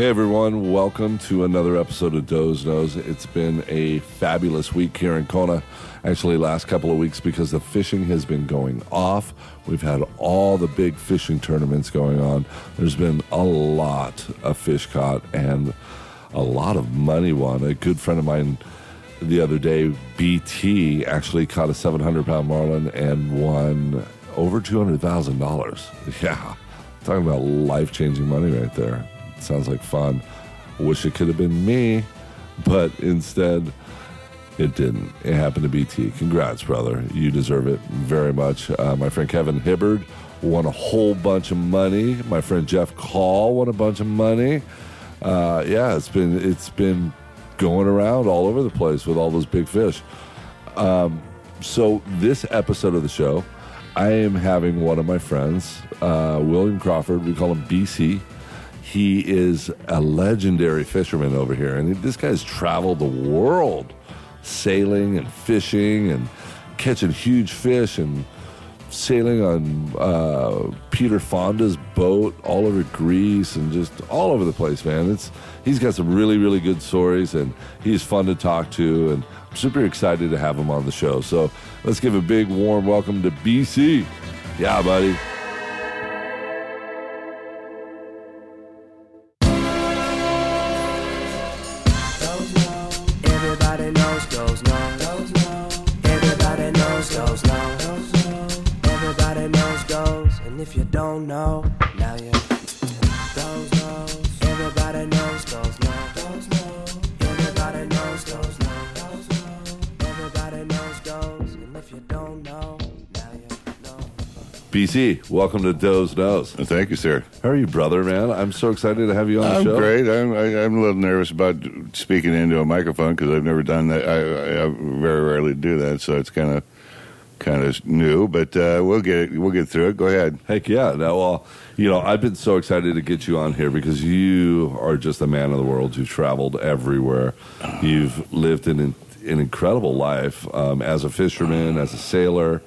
Hey everyone, welcome to another episode of Doe's Nose. It's been a fabulous week here in Kona. Actually, last couple of weeks because the fishing has been going off. We've had all the big fishing tournaments going on. There's been a lot of fish caught and a lot of money won. A good friend of mine the other day, BT, actually caught a 700 pound marlin and won over $200,000. Yeah, talking about life changing money right there. Sounds like fun. Wish it could have been me, but instead, it didn't. It happened to BT. Congrats, brother. You deserve it very much. Uh, my friend Kevin Hibbard won a whole bunch of money. My friend Jeff Call won a bunch of money. Uh, yeah, it's been it's been going around all over the place with all those big fish. Um, so this episode of the show, I am having one of my friends, uh, William Crawford. We call him BC. He is a legendary fisherman over here, and this guy's traveled the world, sailing and fishing and catching huge fish and sailing on uh, Peter Fonda's boat all over Greece and just all over the place, man. It's he's got some really really good stories and he's fun to talk to and I'm super excited to have him on the show. So let's give a big warm welcome to BC. Yeah, buddy. Don't know, now you goes knows. Everybody knows goes no. Everybody knows goes no. Everybody knows goes, and if you don't know, now you know. BC, welcome to Doe's Nose. Thank you, sir. How are you, brother, man? I'm so excited to have you on the I'm show. great. I'm, I, I'm a little nervous about speaking into a microphone because I've never done that. I, I, I very rarely do that, so it's kind of kind of new. But uh, we'll get it. We'll get through it. Go ahead. Heck yeah. Now, well, you know, I've been so excited to get you on here because you are just a man of the world. You've traveled everywhere. You've lived an, an incredible life um, as a fisherman, as a sailor.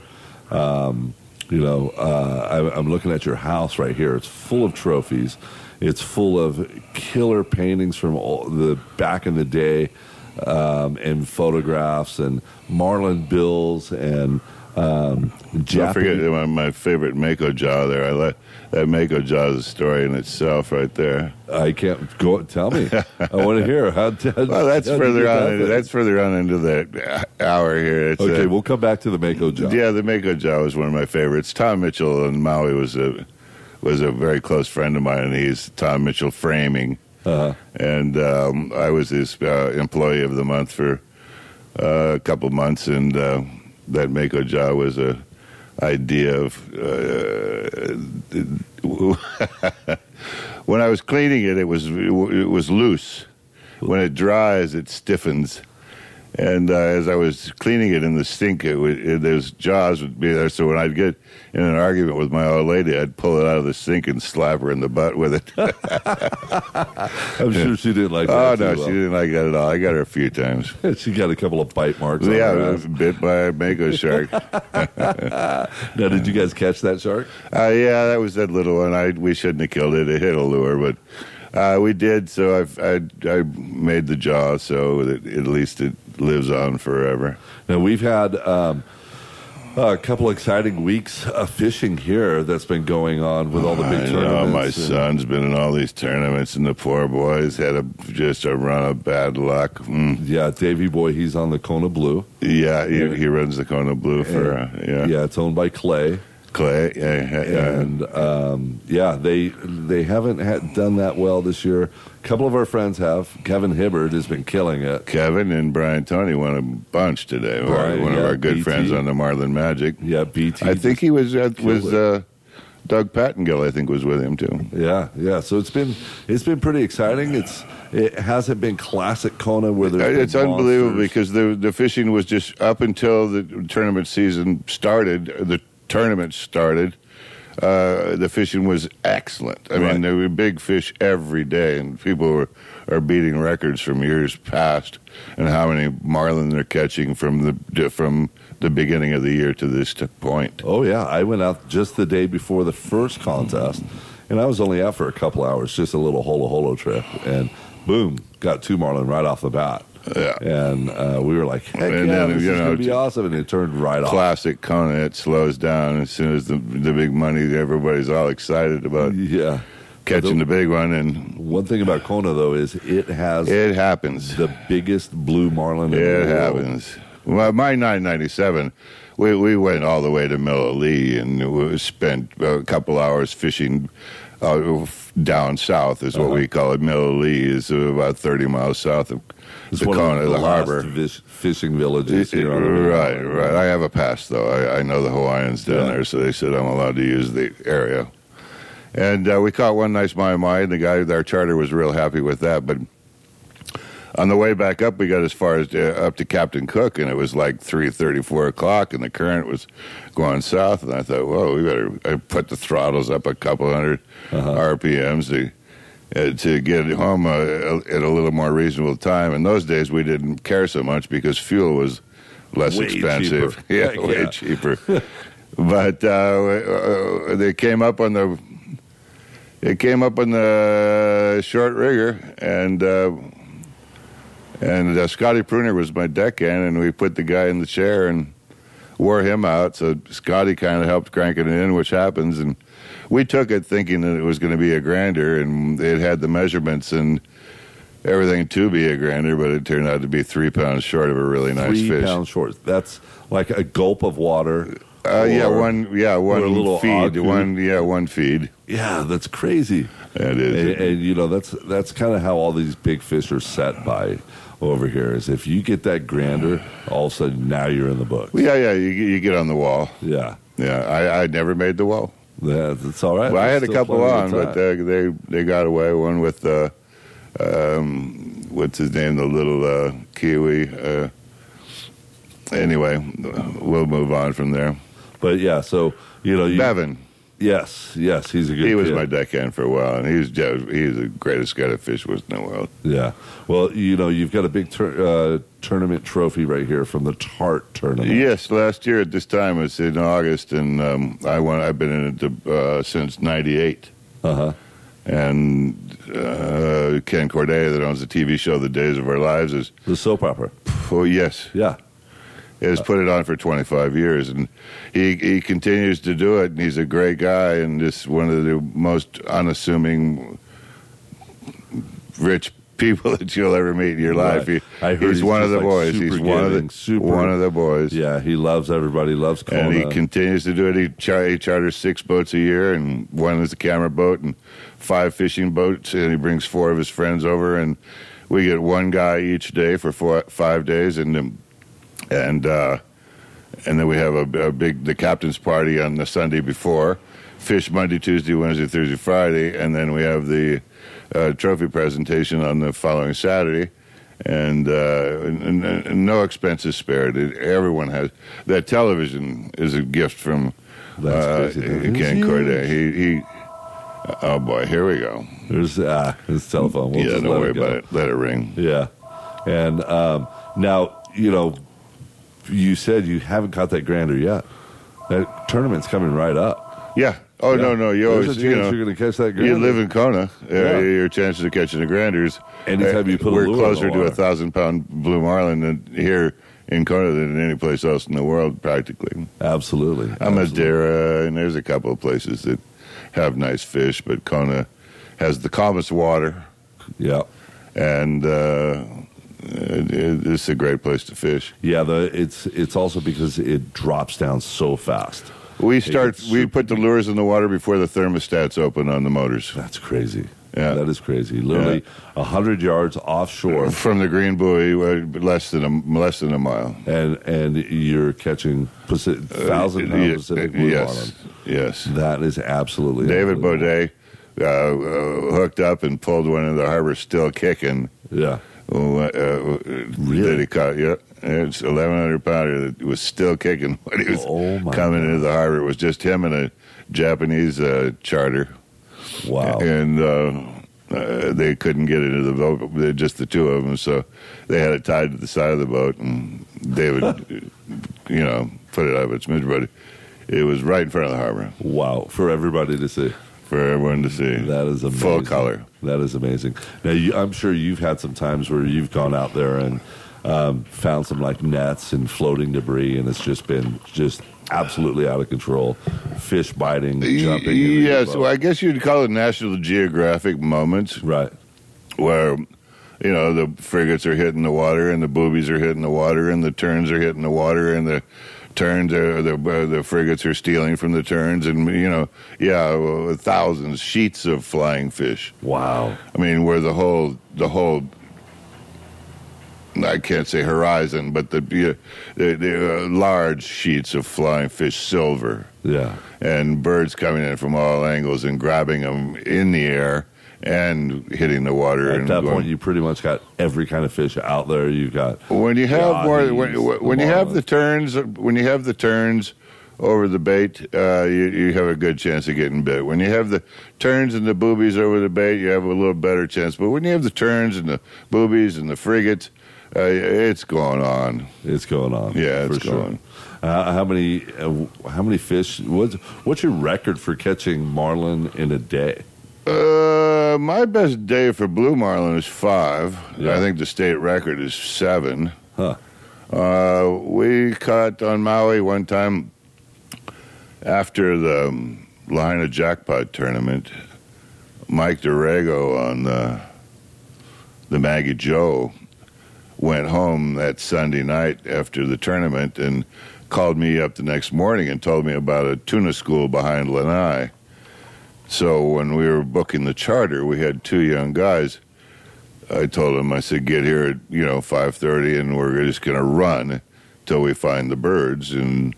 Um, you know, uh, I, I'm looking at your house right here. It's full of trophies. It's full of killer paintings from all the back in the day, um, and photographs and marlin bills and um, Don't forget my, my favorite Mako jaw there. I like that Mako jaw is a story in itself, right there. I can't go. Tell me. I want to hear. How, how, Well, that's how'd further on. Into, that's further on into the hour here. It's, okay. uh, we'll come back to the Mako jaw. Yeah, the Mako jaw was one of my favorites. Tom Mitchell in Maui was a was a very close friend of mine, and he's Tom Mitchell Framing, Uh-huh. and um, I was his uh, employee of the month for uh, a couple months, and uh, that Mako jaw was a idea of. Uh, when I was cleaning it, it was it was loose. When it dries, it stiffens. And uh, as I was cleaning it in the sink, it would, it, those jaws would be there. So when I'd get in an argument with my old lady, I'd pull it out of the sink and slap her in the butt with it. I'm sure she didn't like that. oh no, she didn't like that at all. I got her a few times. She got a couple of bite marks. on yeah, her I was bit by a mako shark. Now, did you guys catch that shark? Uh, yeah, that was that little one. I we shouldn't have killed it. It hit a lure, but uh, we did. So I've, I I made the jaw so that at least it lives on forever. Now we've had um, a couple exciting weeks of fishing here that's been going on with all the big I know tournaments. my and- son's been in all these tournaments, and the poor boy's had a just a run of bad luck. Mm. Yeah, Davy Boy, he's on the Kona Blue. Yeah, he, he runs the Kona Blue for uh, yeah. Yeah, it's owned by Clay. Clay. Yeah, yeah, yeah. and um, yeah, they they haven't had, done that well this year. A couple of our friends have. Kevin Hibbard has been killing it. Kevin and Brian Tony won a bunch today. Brian, one of our good BT. friends on the Marlin Magic. Yeah, BT. I think he was uh, was uh, Doug Pattengill. I think was with him too. Yeah, yeah. So it's been it's been pretty exciting. It's it hasn't been classic Kona where there's It's unbelievable because the the fishing was just up until the tournament season started. The tournament started. Uh, the fishing was excellent. I Right. mean, there were big fish every day, and people were are beating records from years past, and how many marlin they're catching from the from the beginning of the year to this point. Oh yeah, I went out just the day before the first contest, and I was only out for a couple hours, just a little holo holo trip, and boom, got two marlin right off the bat. Yeah. And uh, we were like, heck And yeah, then, this you is know, going to be awesome. And it turned right off. Classic Kona. It slows down as soon as the the big money. Everybody's all excited about Yeah. catching the big one, and One thing about Kona, though, is it has it happens. the biggest blue marlin in the It happens. Well, my 997, we, we went all the way to Milolii and we spent a couple hours fishing uh, down south, is what Uh-huh. we call it. Milolii is about 30 miles south of It's the one of the, the, harbor. vis- fishing villages here on right, right. I have a pass, though. I, I know the Hawaiians down Yeah. there, so they said I'm allowed to use the area. And uh, we caught one nice mai mai, and the guy, our charter, was real happy with that. But on the way back up, we got as far as uh, up to Captain Cook, and it was like three thirty, four o'clock, and the current was going south. And I thought, whoa, we better. I put the throttles up a couple 100 Uh-huh. RPMs to uh, to get home uh, at a little more reasonable time. In those days, we didn't care so much because fuel was less Way expensive. cheaper. Yeah, Heck way yeah. cheaper. but uh, uh, they came up on the they came up on the short rigger and. Uh, and uh, Scotty Pruner was my deckhand, and we put the guy in the chair and wore him out. So Scotty kind of helped crank it in, which happens. And we took it thinking that it was going to be a grander, and it had the measurements and everything to be a grander, but it turned out to be three pounds short of a really nice Three fish. pounds short. That's like a gulp of water. Uh, yeah, one. Yeah, one a little feed. agu. One. Yeah, one feed. Yeah, that's crazy. It is. And, and you know that's that's kind of how all these big fish are set by over here. Is if you get that grander, all of a sudden now you're in the book. yeah, yeah. You, you get on the wall. Yeah, Yeah, I, I never made the wall. Yeah that's all right. Well, I had a couple on, but they, they they got away. One with uh, um, what's his name, the little uh, Kiwi. Uh, anyway, we'll move on from there. but yeah, so you know, you, Bevan, yes, yes, he's a good. he was kid. my deckhand for a while, and he's just, he's the greatest guy to fish with in the world. Yeah. Well, you know, you've got a big tur- uh, tournament trophy right here from the Tart tournament. Yes, last year at this time it was in August, and um, I won. I've been in it uh, since '98. Uh huh. And uh, Ken Corday, that owns the TV show The Days of Our Lives, is The soap opera. oh yes, Yeah. has put it on for 25 years, and he he continues to do it. And he's a great guy, and just one of the most unassuming, rich people that you'll ever meet in your life. Right. He, I heard he's, he's one of the like, boys. He's one of the super- one of the boys. Yeah. He loves everybody. Loves Kona. And he continues to do it. He, char- he charters six boats a year, and one is a camera boat, and five fishing boats. And he brings four of his friends over, and we get one guy each day for four, five days, and um, and uh, and then we have a, a big the captain's party on the Sunday before. Fish Monday, Tuesday, Wednesday, Thursday, Friday, and then we have the uh, trophy presentation on the following Saturday. And, uh, and, and- and no expenses spared. It, everyone has that television is a gift from That's uh, crazy. That is Ken. Corday. He, he, oh boy, here we go. There's ah, his telephone. We'll yeah, don't worry it about it. Let it ring. Yeah. And um, now, you know, you said you haven't caught that grander yet. That tournament's coming right up. Yeah. Oh no, no. You There's always, a you chance know, you're going to catch that. You live in Kona. Uh, Yeah. Your chances of catching the granders. Anytime you put a we're lure in closer the to a thousand pound blue marlin than here in Kona than any place else in the world, practically. Absolutely. I'm Absolutely. Madeira, and there's a couple of places that have nice fish, but Kona has the calmest water, Yeah. and uh, it, it- it's a great place to fish. Yeah, the it's it's also because it drops down so fast. We start. We put the lures in the water before the thermostats open on the motors. That's crazy. Yeah. That is crazy. Literally a hundred yards offshore From the green buoy, uh, less than a less than a mile. and and you're catching Pacific, thousand pound Yeah, Pacific blue yes, marlin. yes. That is absolutely David. Baudet uh, uh, hooked up and pulled one in the harbor, still kicking. Yeah. Uh, uh, That he caught. Yeah, it's eleven hundred pounder that was still kicking when he was Oh, coming into the harbor. It was just him and a Japanese uh, charter, Wow. and uh, uh, they couldn't get into the boat. They're just the two of them, so they had it tied to the side of the boat. And David, you know, put it of its misery, but it was right in front of the harbor. Wow. For everybody to see. for everyone to see. That is amazing. Full color. That is amazing. Now, you, I'm sure you've had some times where you've gone out there and um, found some like nets and floating debris, and it's just been just absolutely out of control. Fish biting, jumping. Yes, well, I guess you'd call it National Geographic moments right. where, you know, the frigates are hitting the water and the boobies are hitting the water and the terns are hitting the water and the terns are the uh, the frigates are stealing from the terns and you know yeah thousands sheets of flying fish Wow. I mean, where the whole the whole I can't say horizon, but the the, the uh, large sheets of flying fish, silver, Yeah. and birds coming in from all angles and grabbing them in the air and hitting the water. At and that going- point, you pretty much got every kind of fish out there. You've got when you have more when, when you have the terns when you have the terns over the bait uh, you, you have a good chance of getting bit when you have the terns and the boobies over the bait you have a little better chance but when you have the terns and the boobies and the frigates uh, it's going on It's going on. Yeah, it's sure. going. Uh, how many? Uh, how many fish? What's what's your record for catching marlin in a day? uh, my best day for blue marlin is five Yeah. I think the state record is seven Huh. Uh, we caught on Maui one time after the um, Lahaina Jackpot tournament. Mike Durego on the the Maggie Joe went home that Sunday night after the tournament and called me up the next morning and told me about a tuna school behind Lanai. So when we were booking the charter, we had two young guys. I told him, I said, get here at you know five thirty, and we're just going to run till we find the birds. And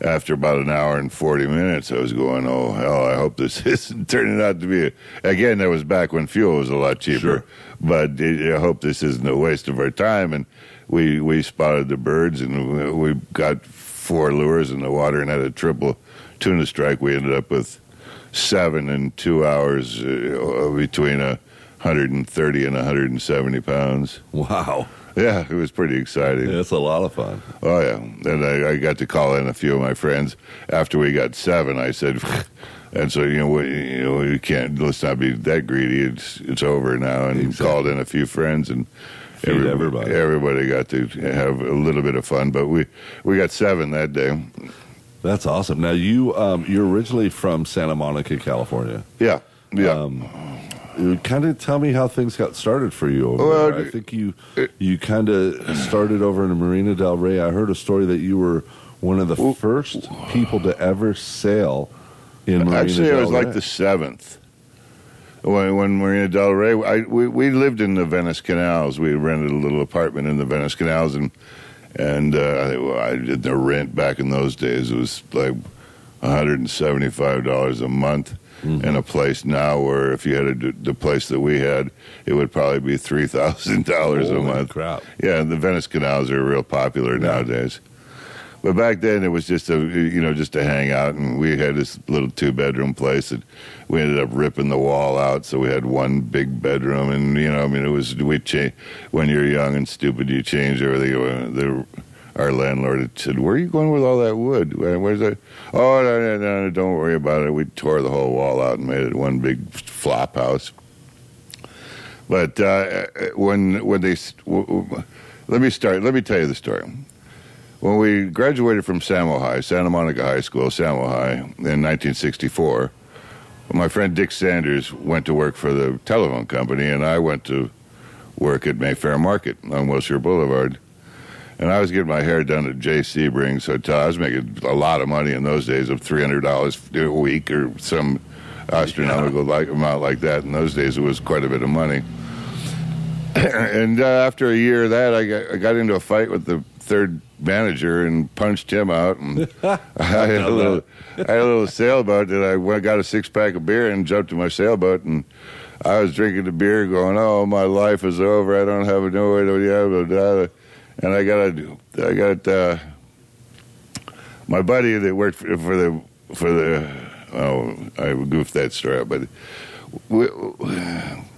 after about an hour and forty minutes, I was going, oh hell, I hope this isn't turning out to be. A, again, that was back when fuel was a lot cheaper, Sure. But I hope this isn't a waste of our time. And we we spotted the birds, and we- we got four lures in the water and had a triple tuna strike. We ended up with seven in two hours uh, between a 130 and 170 pounds. Wow, Yeah, it was pretty exciting. yeah, it's a lot of fun. Oh yeah, and I, I got to call in a few of my friends after we got seven. I said, and so you know, we, you know, we can't let's not be that greedy. It's it's over now, and Exactly. called in a few friends and. Feed everybody. everybody got to have a little bit of fun, but we we got seven that day. That's awesome. Now you um, you're originally from Santa Monica, California. Yeah, yeah. Um, kind of tell me how things got started for you over Well, there. I think you you kind of started over in Marina Del Rey. I heard a story that you were one of the first people to ever sail in Marina Actually, it was like the seventh. When, when Marina Del Rey, I, we, we lived in the Venice Canals. We rented a little apartment in the Venice Canals, and and uh, well, I did the rent back in those days. It was like one hundred and seventy five dollars a month. In a place now where if you had a, the place that we had, it would probably be three thousand dollars a month. crap. Yeah, the Venice canals are real popular nowadays. But back then, it was just a you know just to hang out, and we had this little two bedroom place that we ended up ripping the wall out, so we had one big bedroom, and you know I mean it was we change when you're young and stupid, you change everything. Uh, The, our landlord said, "Where are you going with all that wood? Where- Where's that? Oh no, no, no, don't worry about it. We tore the whole wall out and made it one big flop house." But uh, when when they let me start, let me tell you the story. When we graduated from Samo High, Santa Monica High School, Samo High, in 1964, my friend Dick Sanders went to work for the telephone company, and I went to work at Mayfair Market on Wilshire Boulevard. And I was getting my hair done at Jay Sebring's Hotel. I was making a lot of money in those days of $300 a week or some astronomical like, amount like that. In those days, it was quite a bit of money. and uh, after a year of that, I got, I got into a fight with the third manager and punched him out. And I had a little, I had a little sailboat that I went, got a six pack of beer and jumped in my sailboat and I was drinking the beer, going, "Oh, my life is over. I don't have a no way to blah, blah, blah." And I got a, I got uh, my buddy that worked for, for the for the. Oh, I goofed that story up, but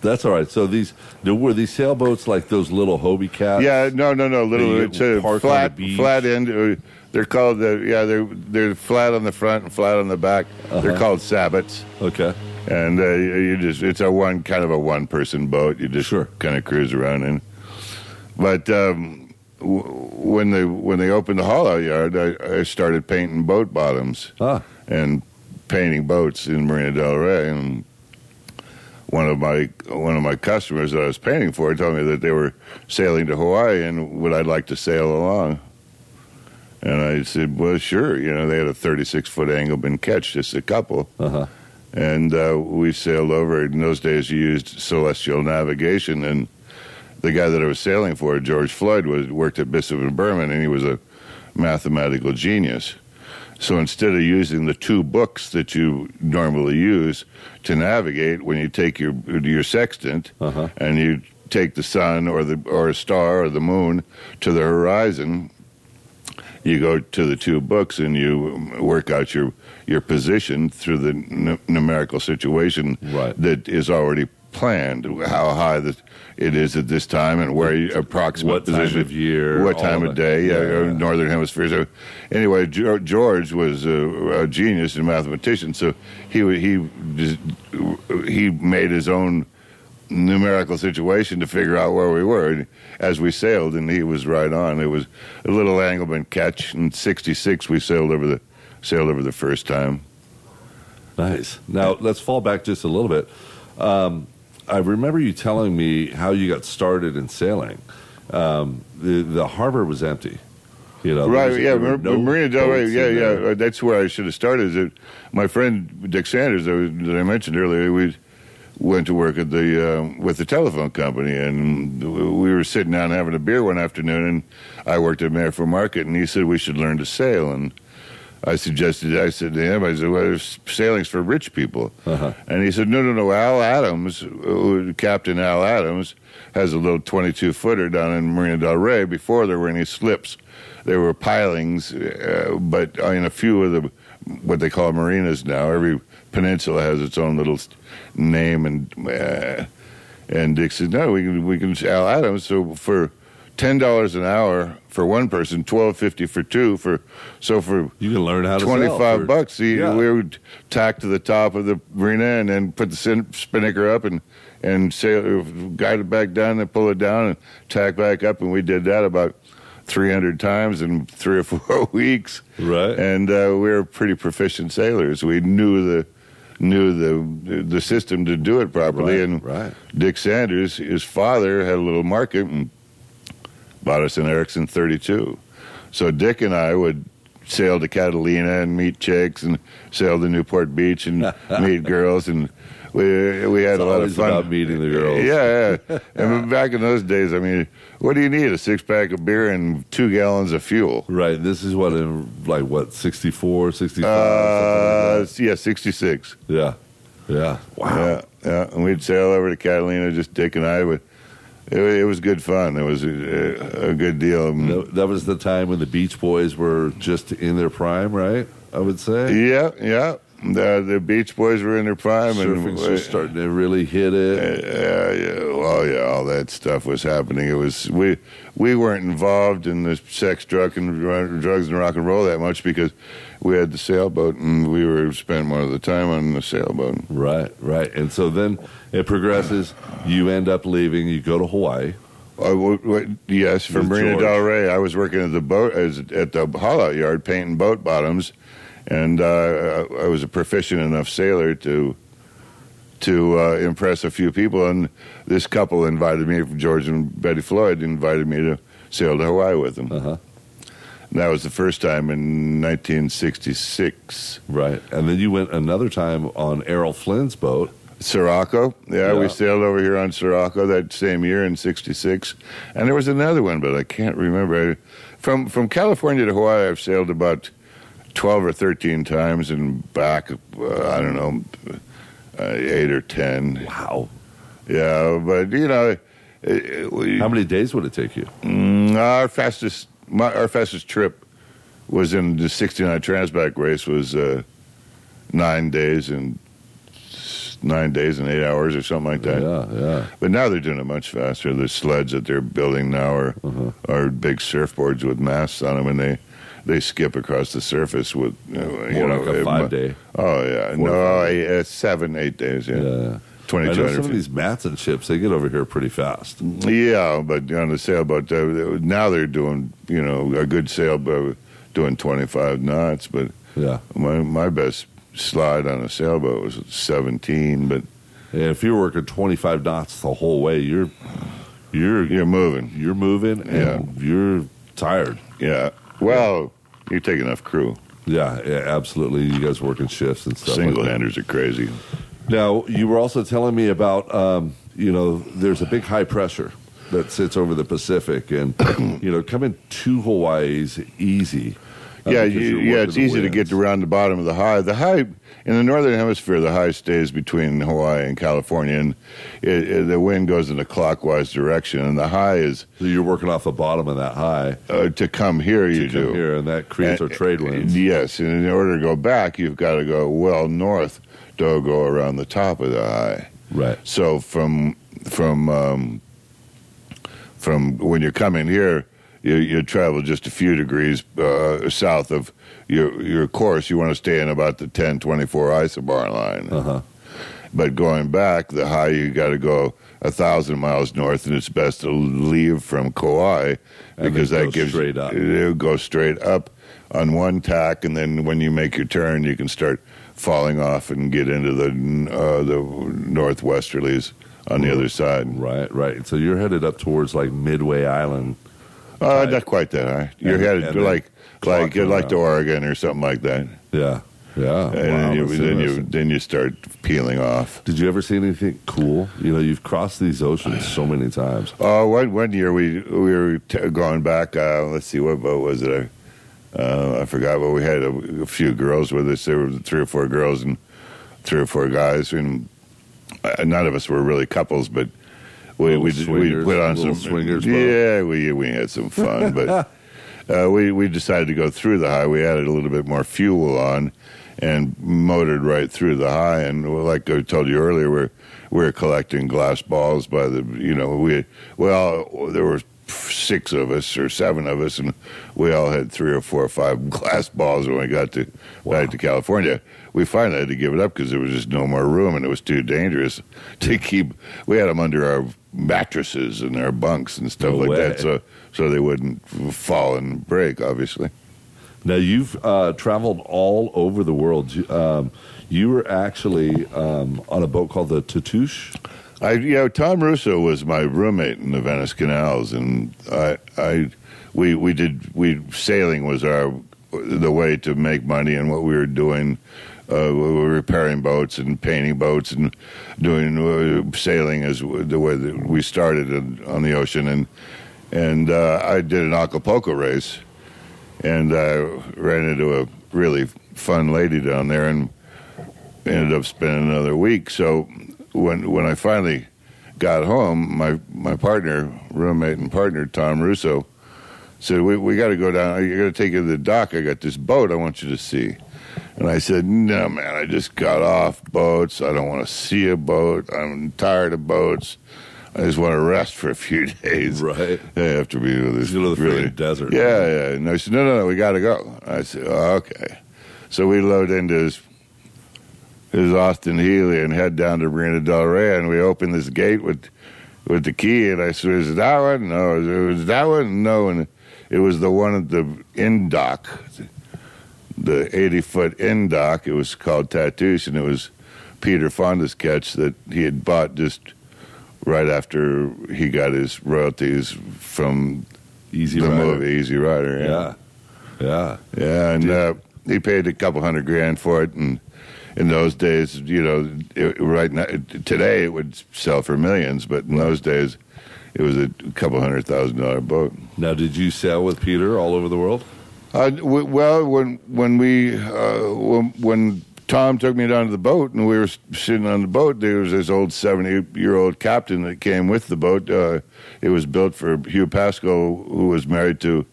That's all right. So these there were these sailboats like those little Hobie cats. yeah, no, no, no. Little, you it's a flat, flat end. uh, They're called the yeah. They're they're flat on the front and flat on the back. Uh-huh. They're called sabots. Okay. and uh, you just it's a one kind of a one person boat you just Sure. kind of cruise around in but um, w- when they when they opened the out yard I, I started painting boat bottoms Ah. and painting boats in Marina Del Rey and one of my one of my customers that I was painting for told me that they were sailing to Hawaii and would I like to sail along and I said well sure you know they had a 36 foot Engelman ketch just a couple Uh huh. and uh, we sailed over. In those days, you used celestial navigation, and the guy that I was sailing for, George Floyd, was worked at Bishop and Berman, and he was a mathematical genius. So instead of using the two books that you normally use to navigate, when you take your your sextant Uh-huh. and you take the sun or the or a star or the moon to the horizon, you go to the two books and you work out your your position through the n- numerical situation Right. that is already planned. How high the, it is at this time and where you approximate What time position, of year, what time of day, yeah, Yeah, uh, northern hemisphere. So anyway, George was a, a genius and mathematician, so he he he made his own numerical situation to figure out where we were as we sailed, and he was right on. It was a little Engelman ketch in '66. We sailed over the sailed over the first time. Nice. Now let's fall back just a little bit. Um, I remember you telling me how you got started in sailing. Um, the the harbor was empty. You know, Right, yeah, Mar- no Marina Del Rey, yeah, yeah. there. uh, That's where I should have started. Is that my friend Dick Sanders that, was- that I mentioned earlier, we went to work at the uh, with the telephone company, and we were sitting down having a beer one afternoon, and I worked at Mayfair Market, and he said we should learn to sail, and I suggested, I said to him, I said, well, there's sailing's for rich people. Uh-huh. And he said, no, no, no, Al Adams, uh, Captain Al Adams, has a little 22 footer down in Marina Del Rey before there were any slips. There were pilings, uh, but in a few of the, what they call marinas now, every peninsula has its own little name. And uh, and Dick said, no, we can, we can, Al Adams, so for $10 an hour for one person, twelve fifty for two, for so for You can learn how to 25 for- bucks. Yeah. We would tack to the top of the marina and then put the spinnaker up and and sail, guide it back down and pull it down and tack back up. And we did that about 300 times in three or four weeks. Right. And uh, we were pretty proficient sailors. We knew the knew the the system to do it properly. Right, and right. Dick Sanders, his father had a little market and bought us an Ericson 32. So Dick and I would sail to Catalina and meet chicks and sail to Newport Beach and meet girls and we we had It's a lot of fun about meeting the girls. Yeah, yeah. and back in those days, I mean, what do you need? A six pack of beer and two gallons of fuel. Right. This is what in like what 64, 65, Uh, like yeah, sixty six. Yeah. Yeah. Wow. Yeah, yeah. And we'd sail over to Catalina, just Dick and I. But it, it was good fun. It was a, a good deal. That, that was the time when the Beach Boys were just in their prime, right? I would say. Yeah, yeah. The, the Beach Boys were in their prime, Surfing's and just starting to really hit it. Yeah, yeah. Well, yeah, all that stuff was happening. It was we we weren't involved in the sex, drug, and drugs and rock and roll that much because we had the sailboat and we were spent more of the time on the sailboat. Right, right. And so then it progresses. You end up leaving. You go to Hawaii. Uh, w- w- yes, from With Marina George. Del Rey, I was working at the boat as, at the haul out yard painting boat bottoms, and uh, I I was a proficient enough sailor to to uh, impress a few people. And this couple invited me, George and Betty Floyd, invited me to sail to Hawaii with them. Uh-huh. And that was the first time in 1966. Right. And then you went another time on Errol Flynn's boat. Sirocco, yeah, Yeah. we sailed over here on Sirocco that same year in '66, and there was another one, but I can't remember. I- From from California to Hawaii, I've sailed about twelve or thirteen times, and back, uh, I don't know, uh, eight or ten. Wow. Yeah, but you know, it, we, How many days would it take you? Mm, our fastest my, our fastest trip was in the '69 Transpac race was uh, nine days and nine days and eight hours or something like that. Yeah, yeah. But now they're doing it much faster. The sleds that they're building now are Uh-huh. are big surfboards with masts on them, and they they skip across the surface with you know, you know, like a five mu- day. Oh yeah, Four no, five eight, uh, seven, eight days. Yeah, Yeah. twenty I two know some of these Matson ships, they get over here pretty fast. Yeah, but on the sailboat uh, now they're doing you know a good sailboat doing twenty five knots, but Yeah. my my best slide on a sailboat was seventeen. But And if you're working 25 knots the whole way, you're you're you're moving. you're moving and you're tired. Yeah. Well, you take enough crew. Yeah, yeah, absolutely. You guys working shifts and stuff. Single handers are crazy. Now, you were also telling me about, um, you know, there's a big high pressure that sits over the Pacific, and you know, coming to Hawaii is easy. Yeah, you, yeah, it's easy to get around the bottom of the high. The high in the northern hemisphere, the high stays between Hawaii and California, and it, it, the wind goes in a clockwise direction. And the high is So you're working off the bottom of that high uh, to come here. to you come do here, and that creates our trade winds. Yes, and in order to go back, you've got to go well north to go around the top of the high. Right. So from from um, from when you're coming here, you, you travel just a few degrees uh, south of your your course. You want to stay in about the 10, 24 isobar line. Uh huh. But going back, the high you got to go a thousand miles north, and it's best to leave from Kauai because that gives straight up. It'll go straight up on one tack, and then when you make your turn, you can start falling off and get into the uh, the northwesterlies on the other side. Right, right. So you're headed up towards like Midway Island. Uh, not quite that high. You're And- headed and to like like clocking like to. Oregon or something like that, Yeah, yeah. and Wow, then, you, then you then you start peeling off. Did you ever see anything cool? You know, you've crossed these oceans so many times. Oh, one one year we we were t- going back. Uh, let's see, what boat was it? Uh, I forgot, but we had a, a few girls with us. There were three or four girls and three or four guys, and uh, none of us were really couples, but we we we put on some swingers boat. Yeah, we we had some fun, but uh, we we decided to go through the high. We added a little bit more fuel on. And motored right through the high, and like I told you earlier, we're we're collecting glass balls by the you know we well there were six of us or seven of us and we all had three or four or five glass balls when we got to back to California we finally had to give it up because there was just no more room and it was too dangerous to keep we had them under our mattresses and our bunks and stuff No like way. that so so they wouldn't fall and break obviously Now you've uh, traveled all over the world. You, um, you were actually um, on a boat called the Tatoosh. I you know Tom Russo was my roommate in the Venice canals, and I I we we did we sailing was our the way to make money, and what we were doing. Uh, we were repairing boats and painting boats and doing uh, sailing as the way that we started in, on the ocean, and and uh, I did an Acapulco race, and I ran into a really fun lady down there, and ended up spending another week. So when when I finally got home, my my partner, roommate, and partner Tom Russo said, "We we got to go down. You got to take you to the dock. I got this boat. I want you to see." And I said, "No, man. I just got off boats. I don't want to see a boat. I'm tired of boats." I just want to rest for a few days. Right. Yeah, after being with this You know, the really desert. Yeah, yeah. And I said, no, no, no, we got to go. I said, oh, okay. So we load into his, his Austin Healey and head down to Marina Del Rey, and we open this gate with with the key, and I said, is it that one? No. Is it was that one? No. And it was the one at the end dock, the 80 foot end dock. It was called Tatoosh, and it was Peter Fonda's ketch that he had bought just right after he got his royalties from Easy the Rider. movie Easy Rider. Yeah, yeah. Yeah, and uh, he paid a couple hundred grand for it, and in those days, you know, it, right now, today it would sell for millions, but in those days, it was a couple hundred thousand dollar boat. Now, did you sail with Peter all over the world? Uh, w- well, when when we uh, when, when Tom took me down to the boat and we were sitting on the boat, there was this old seventy year old captain that came with the boat. Uh, it was built for Hugh Pascoe, who was married to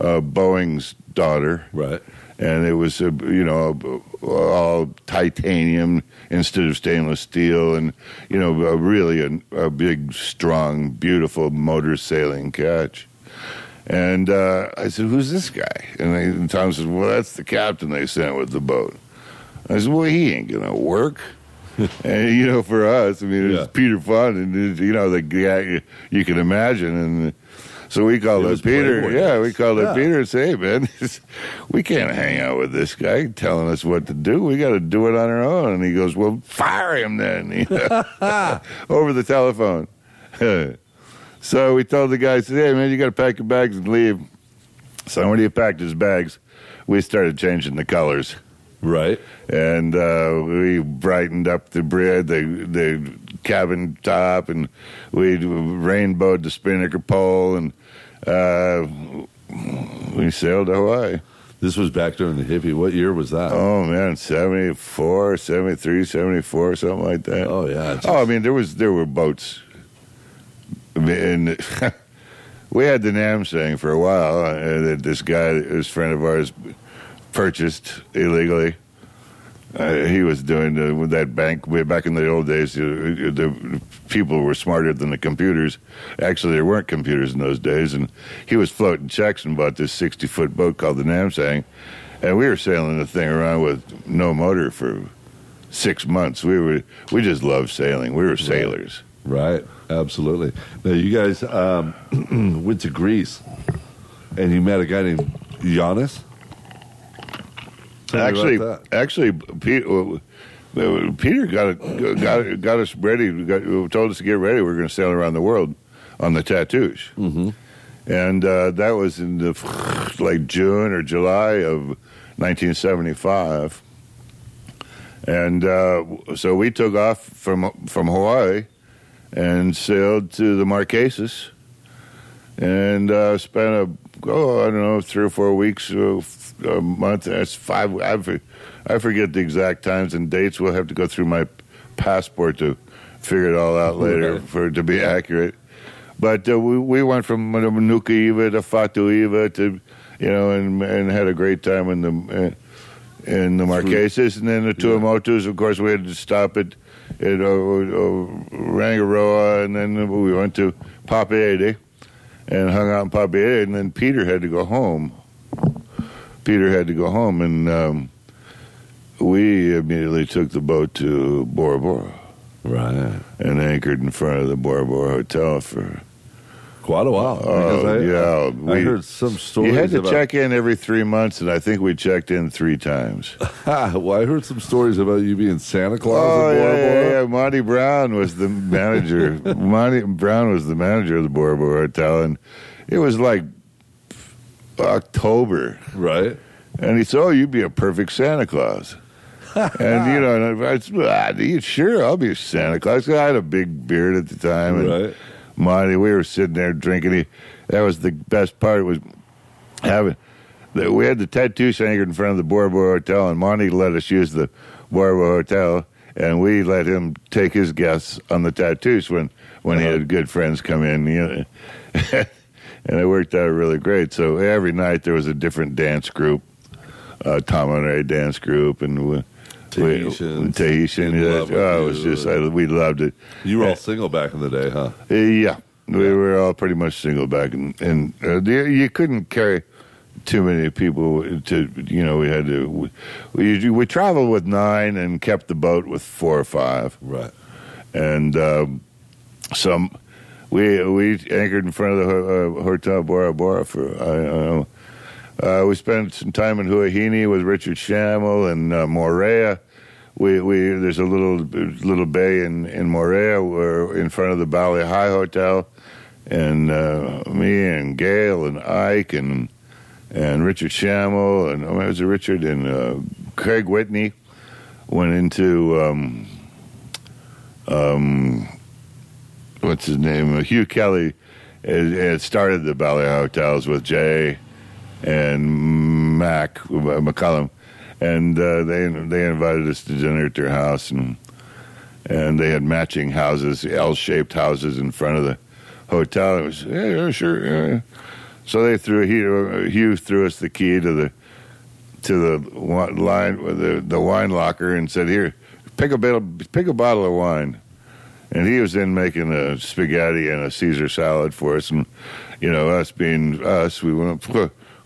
uh, Boeing's daughter. Right. and it was uh, you know all titanium instead of stainless steel, and you know really a, a big, strong, beautiful motor sailing ketch. And uh, I said, "Who's this guy?" And, they, and Tom says, "Well, that's the captain they sent with the boat." I said, "Well, he ain't gonna work." and you know, for us, I mean, it's Yeah. Peter Fun, and you know the guy you, you can imagine, and so we called It up Peter. Playboy Yeah, we called Yeah. up Peter and say, "Hey, man, we can't hang out with this guy telling us what to do. We got to do it on our own." And he goes, "Well, fire him then," over the telephone. So we told the guy, "said Hey, man, you got to pack your bags and leave." So when he packed his bags, we started changing the colors Right. and uh, we brightened up the bread, the the cabin top, and we rainbowed the spinnaker pole, and uh, we sailed to Hawaii. This was back during the hippie. What year was that? Oh man, 74, 73, 74, something like that. Oh, yeah. It's- Oh, I mean, there was there were boats, and we had the NAM Namsang for a while. Uh, that this guy, this friend of ours, purchased illegally. Uh, he was doing with that bank way back in the old days. Uh, the people were smarter than the computers. Actually, there weren't computers in those days, and he was floating checks and bought this sixty-foot boat called the Namsang, and we were sailing the thing around with no motor for six months. We were we just loved sailing. We were sailors. Right. Absolutely. Now, you guys um, went to Greece and you met a guy named Giannis? Tell Actually, actually, Peter, Peter got got got us ready. Got, told us to get ready. We are going to sail around the world on the Tatoosh, mm-hmm. and uh, that was in the like June or July of 1975. And uh, so we took off from from Hawaii and sailed to the Marquesas, and uh, spent a oh I don't know three or four weeks, uh, a month. That's five. I, I forget the exact times and dates. We'll have to go through my passport to figure it all out later for it to be accurate. But uh, we we went from Nuku'iva to Fatu'iva to you know and and had a great time in the. In the Marquesas, and then the Tuamotus. Of course, we had to stop at at uh, uh, Rangiroa, and then we went to Papeete and hung out in Papeete, and then Peter had to go home. Peter had to go home, and um, we immediately took the boat to Bora Bora Right. and anchored in front of the Bora Bora Hotel for. Quite a while. Oh, I, yeah, I, we- heard some stories You had to about. check in every three months, and I think we checked in three times. well, I heard some stories about you being Santa Claus Oh Bora yeah, Bora. yeah, yeah. Monty Brown was the manager. Monty Brown was the manager of the Bora Bora Hotel, and it was like October, Right. and he said, "Oh, you'd be a perfect Santa Claus." and you know, and I said, you sure I'll be Santa Claus. I had a big beard at the time, and Right. Monty, we were sitting there drinking. He, that was the best part was having. The, we had the Tatoosh anchored in front of the Bora Hotel, and Monty let us use the Bora Hotel, and we let him take his guests on the Tatoosh when when he Uh-huh. had good friends come in. You know. and it worked out really great. So every night there was a different dance group, uh, Tom and Ray dance group, and we, Tahitian. Yeah. Oh, it was just I, we loved it. You were all single back in the day, huh? Uh, Yeah, we were all pretty much single back, and and uh, the, you couldn't carry too many people to you know we had to we, we we traveled with nine and kept the boat with four or five, Right. and um, some we we anchored in front of the uh, hotel Bora Bora for I, I don't know. Uh, we spent some time in Huahine with Richard Shamel and uh, Moorea. We, we there's a little little bay in in Moorea where in front of the Bali Hai Hotel, and uh, me and Gail and Ike and and Richard Shamel and oh, it was Richard and uh, Craig Whitney went into um, um, what's his name? Uh, Hugh Kelly had, had started the Bali Hotels with Jay and Mac uh, McCullum, and uh, they they invited us to dinner at their house, and and they had matching houses, L-shaped houses in front of the hotel. It was yeah, yeah, sure. Yeah. So they threw Hugh, Hugh threw us the key to the to the line, the the wine locker, and said, "Here, pick a bit, pick a bottle of wine." And he was then making a spaghetti and a Caesar salad for us, and you know, us being us, we went,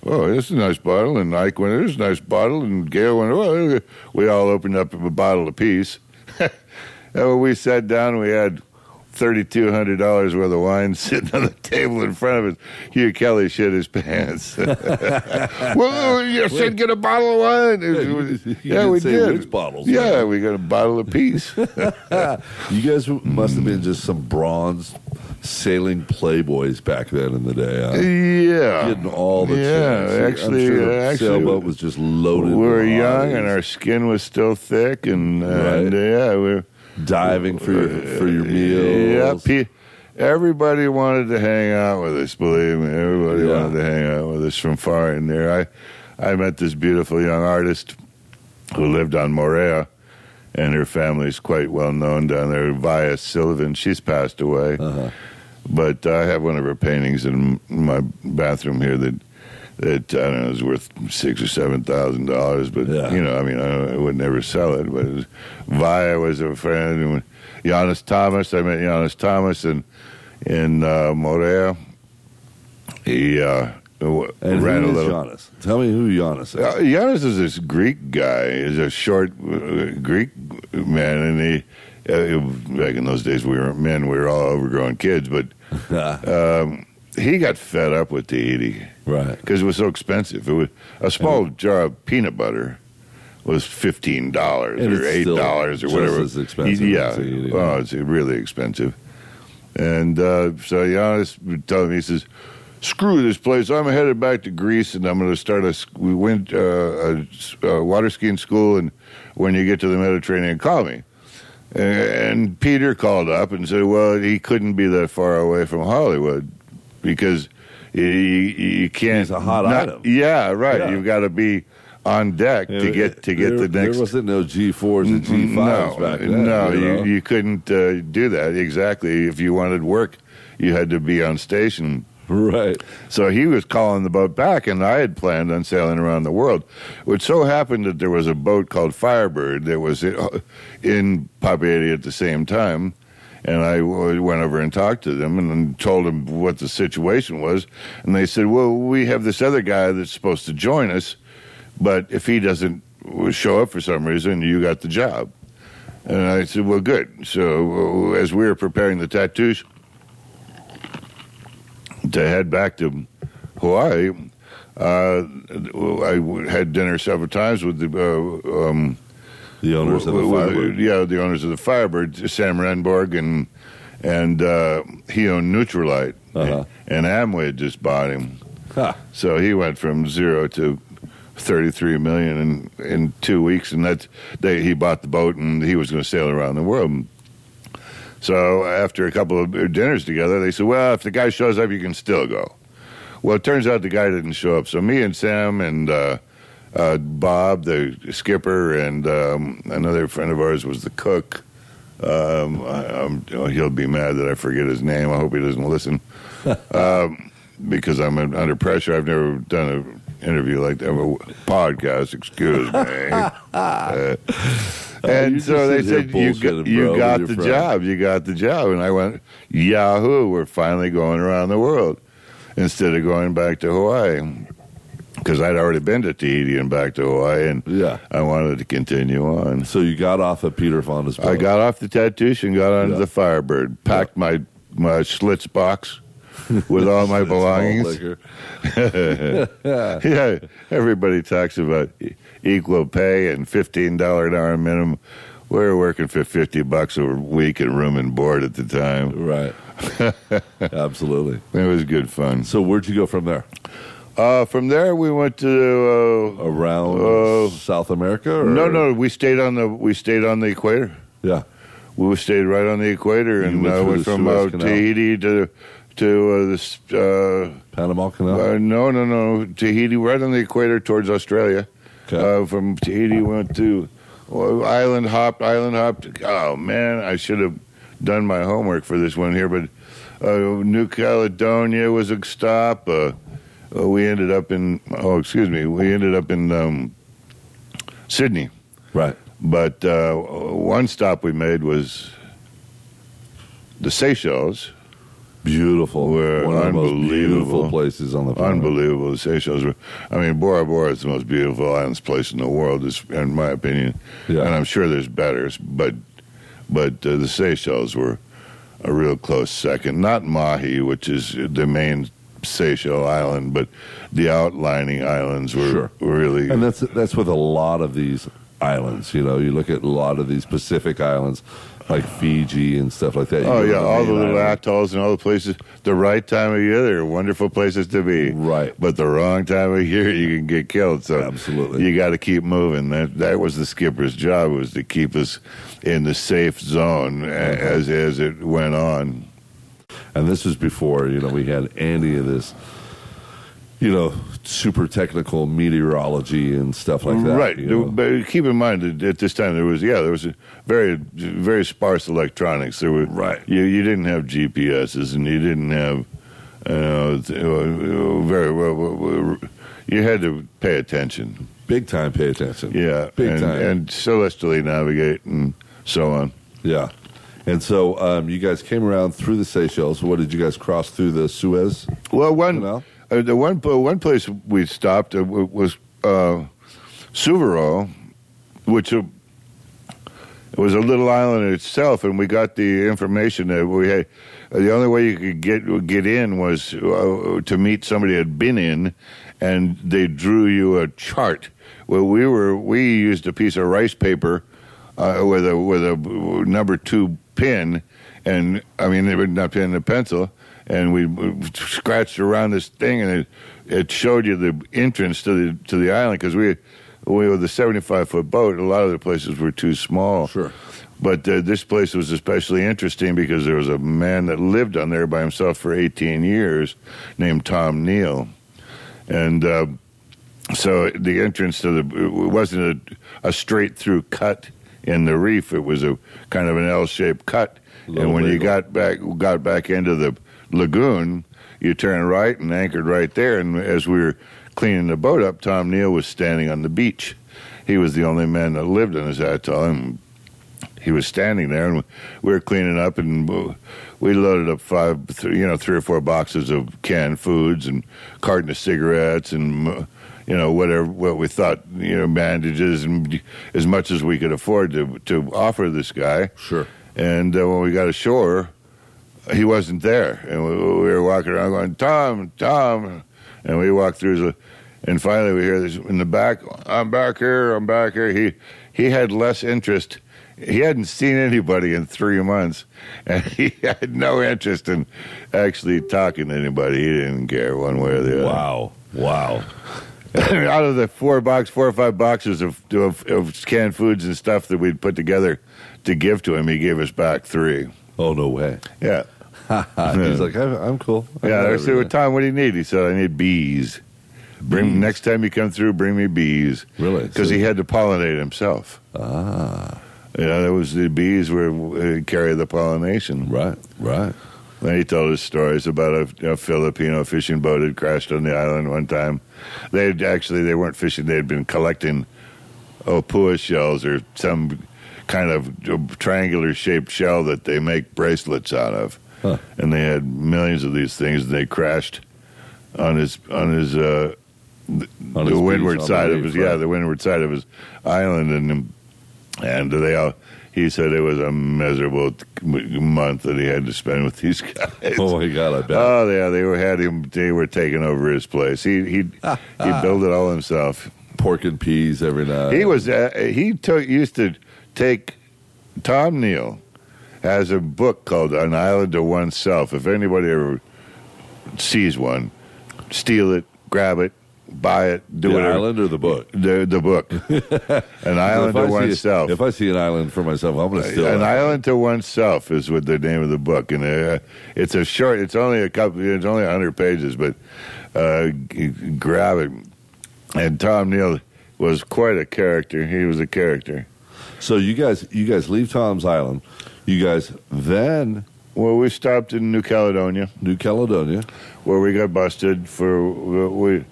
"Oh, this is a nice bottle," and Ike went, "This is a nice bottle," and Gail went, "Oh," we all opened up a bottle apiece. and when we sat down, we had thirty-two hundred dollars worth of wine sitting on the table in front of us. Hugh Kelly shit his pants. well, you said get a bottle of wine. you- you yeah, we did. which bottles, Yeah, man. we got a bottle apiece. You guys must have been just some bronze sailing playboys back then in the day. Huh? yeah, Getting all the yeah. I'm Actually, sure the actually, sailboat was just loaded. we were young and our skin was still thick, and, Right. and uh, yeah, we were diving for your for your Yeah, meals. pe- everybody wanted to hang out with us. Believe me, everybody Yeah. wanted to hang out with us from far and near. I, I met this beautiful young artist who lived on Moorea, and her family's quite well known down there. Via Sullivan, she's passed away, Uh-huh. But I have one of her paintings in my bathroom here that. That I don't know is worth six or seven thousand dollars, but Yeah. you know, I mean, I, I would never sell it. But it was, Via was a friend, and Giannis Thomas. I met Giannis Thomas in in uh, Moorea. He uh, And ran a little. Giannis? Tell me who Giannis is. Uh, Giannis is this Greek guy. He's a short uh, Greek man, and he. Uh, back in those days, we were men. We were all overgrown kids, but um, he got fed up with Tahiti right. because it was so expensive. It was a small jar of peanut butter was fifteen dollars or eight dollars or whatever. as expensive Yeah, Tahiti. oh, it's really expensive. And uh, so Giannis tell me, he says, "Screw this place. I'm headed back to Greece, and I'm going to start a. We went uh, a, a water skiing school, and when you get to the Mediterranean, call me." And Peter called up and said, "Well, he couldn't be that far away from Hollywood because you, you can't. He's a hot item. Yeah, right. Yeah. You've got to be on deck to get to get there, the next. There wasn't no G fours and G fives no, back then. no, you, you, you couldn't uh, do that exactly. If you wanted work, you had to be on station. Right. So he was calling the boat back, and I had planned on sailing around the world. It so happened that there was a boat called Firebird that was in Papeete at the same time. And I went over and talked to them and told them what the situation was. And they said, Well, we have this other guy that's supposed to join us, but if he doesn't show up for some reason, you got the job. And I said, Well, good. So uh, as we were preparing the Tatoosh to head back to Hawaii, uh, I had dinner several times with the uh, um, The owners of the Firebird. yeah, the owners of the Firebird, Sam Rehnborg and and uh, he owned Nutrilite, Uh-huh. and Amway just bought him, Ha. so he went from zero to. 33 million in, in two weeks, and that's they, he bought the boat and he was going to sail around the world. So after a couple of dinners together, they said, "Well, if the guy shows up, you can still go." Well, it turns out the guy didn't show up. So me and Sam and uh, uh, Bob, the skipper, and um, another friend of ours was the cook. Um, I, he'll be mad that I forget his name. I hope he doesn't listen, um, because I'm under pressure. I've never done an interview like that, a podcast. Excuse me. Uh, and so they said, "You got, you got the friend." job. You got the job." And I went, "Yahoo! We're finally going around the world instead of going back to Hawaii." Because I'd already been to Tahiti and back to Hawaii, and Yeah. I wanted to continue on. So you got off at Peter Fonda's boat. I got off the Tatoosh and got onto Yeah. the Firebird, packed my my Schlitz box with all my belongings. yeah, everybody talks about equal pay and fifteen dollar an hour minimum. We were working for fifty bucks a week and room and board at the time. Right. Absolutely. It was good fun. So where'd you go from there? Uh, from there, we went to. Uh, Around Uh, South America? Or? no, no, we stayed on the we stayed on the equator. Yeah. We stayed right on the equator, and went uh, went from uh, Tahiti to to uh, this. Uh, Panama Canal? Uh, no, no, no. Tahiti, right on the equator towards Australia. Okay. Uh, from Tahiti, went to island hopped, island hopped. Oh man, I should have done my homework for this one here, but uh, New Caledonia was a stop. Uh, uh, we ended up in. Oh, excuse me. We ended up in um, Sydney. Right. But uh, one stop we made was the Seychelles. Beautiful. Were One of the most beautiful places on the planet. Unbelievable. The Seychelles were, I mean, Bora Bora is the most beautiful islands place in the world, is, in my opinion. Yeah. And I'm sure there's better, but but uh, the Seychelles were a real close second. Not Mahé, which is the main Seychelles island, but the outlining islands were Sure. really. And that's that's with a lot of these islands. You know, you look at a lot of these Pacific islands, like Fiji and stuff like that. You Oh yeah, all the little island. atolls and all the places. The right time of year, they're wonderful places to be. Right. But the wrong time of year, you can get killed. So Absolutely. you got to keep moving. That that was the skipper's job was to keep us in the safe zone a- mm-hmm. as as it went on. And this was before, you know, we had any of this, you know, super technical meteorology and stuff like that. right. you know. But keep in mind that at this time there was yeah there was a very very sparse electronics. There were Right. You you didn't have GPSs and you didn't have th- uh, very well, You had to pay attention. Big time pay attention. Yeah, Big and, time. and celestially navigate and so on. Yeah. And so um, you guys came around through the Seychelles. What did you guys cross through the Suez? Well, one Canal? Uh, the one uh, one place we stopped uh, was uh, which uh, was a little island in itself, and we got the information that we had. uh, The only way you could get get in was uh, to meet somebody had been in, and they drew you a chart. Well, we were we used a piece of rice paper with a with a number two pin, and I mean not pin a pencil, and we scratched around this thing, and it it showed you the entrance to the to the island because we we were the seventy five foot boat. A lot of the places were too small. Sure. But uh, this place was especially interesting because there was a man that lived on there by himself for 18 years named Tom Neale. And uh, so the entrance to the, it wasn't a, a straight through cut in the reef. It was a kind of an L shaped cut. And when you got back, got back into the lagoon, you turn right and anchored right there. And as we were cleaning the boat up, Tom Neale was standing on the beach. He was the only man that lived on this atoll. And he was standing there, and we were cleaning up, and we loaded up five, you know, three or four boxes of canned foods and carton of cigarettes, and uh, you know, whatever what we thought, you know, bandages, and as much as we could afford to to offer this guy. Sure. And uh, when we got ashore, he wasn't there, and we, we were walking around going, "Tom, Tom," and we walked through the, and finally we hear this in the back. I'm back here. I'm back here. He he had less interest. He hadn't seen anybody in three months, and he had no interest in actually talking to anybody. He didn't care one way or the other. Wow. Wow. Out of the four box, four or five boxes of, of of canned foods and stuff that we'd put together to give to him, he gave us back three. Oh, no way. Yeah. He's like, I'm, I'm cool. I Yeah, I said, well, everything." Tom, what do you need? He said, I need bees. Bring next time you come through, bring me bees. Really? Because So- he had to pollinate himself. Ah. Yeah, that was the bees were uh, carry the pollination. Right. Right. Then he told us stories about a, a Filipino fishing boat had crashed on the island one time. They had actually they weren't fishing; they had been collecting opua shells or some kind of triangular shaped shell that they make bracelets out of. Huh. And they had millions of these things, and they crashed on his on his uh, On the his windward beach, side of his yeah the windward side of his island and and they all he said it was a miserable month that he had to spend with these guys. Oh, my God, I bet. Oh yeah, they were had him. They were taking over his place. He he he built it all himself. Pork and peas every night. He was uh, he took used to take Tom Neale has a book called An Island to Oneself. If anybody ever sees one, steal it, grab it, buy it, do the whatever. island or the book? The the book, An Island to Oneself. If I see an island for myself, I'm going to steal An it. Island to Oneself is what the name of the book, and uh, it's a short. It's only a couple. It's only hundred pages, but uh, g- grab it. And Tom Neale was quite a character. He was a character. So you guys, you guys leave Tom's Island. You guys then Well, we stopped in New Caledonia, New Caledonia. where we got busted for we.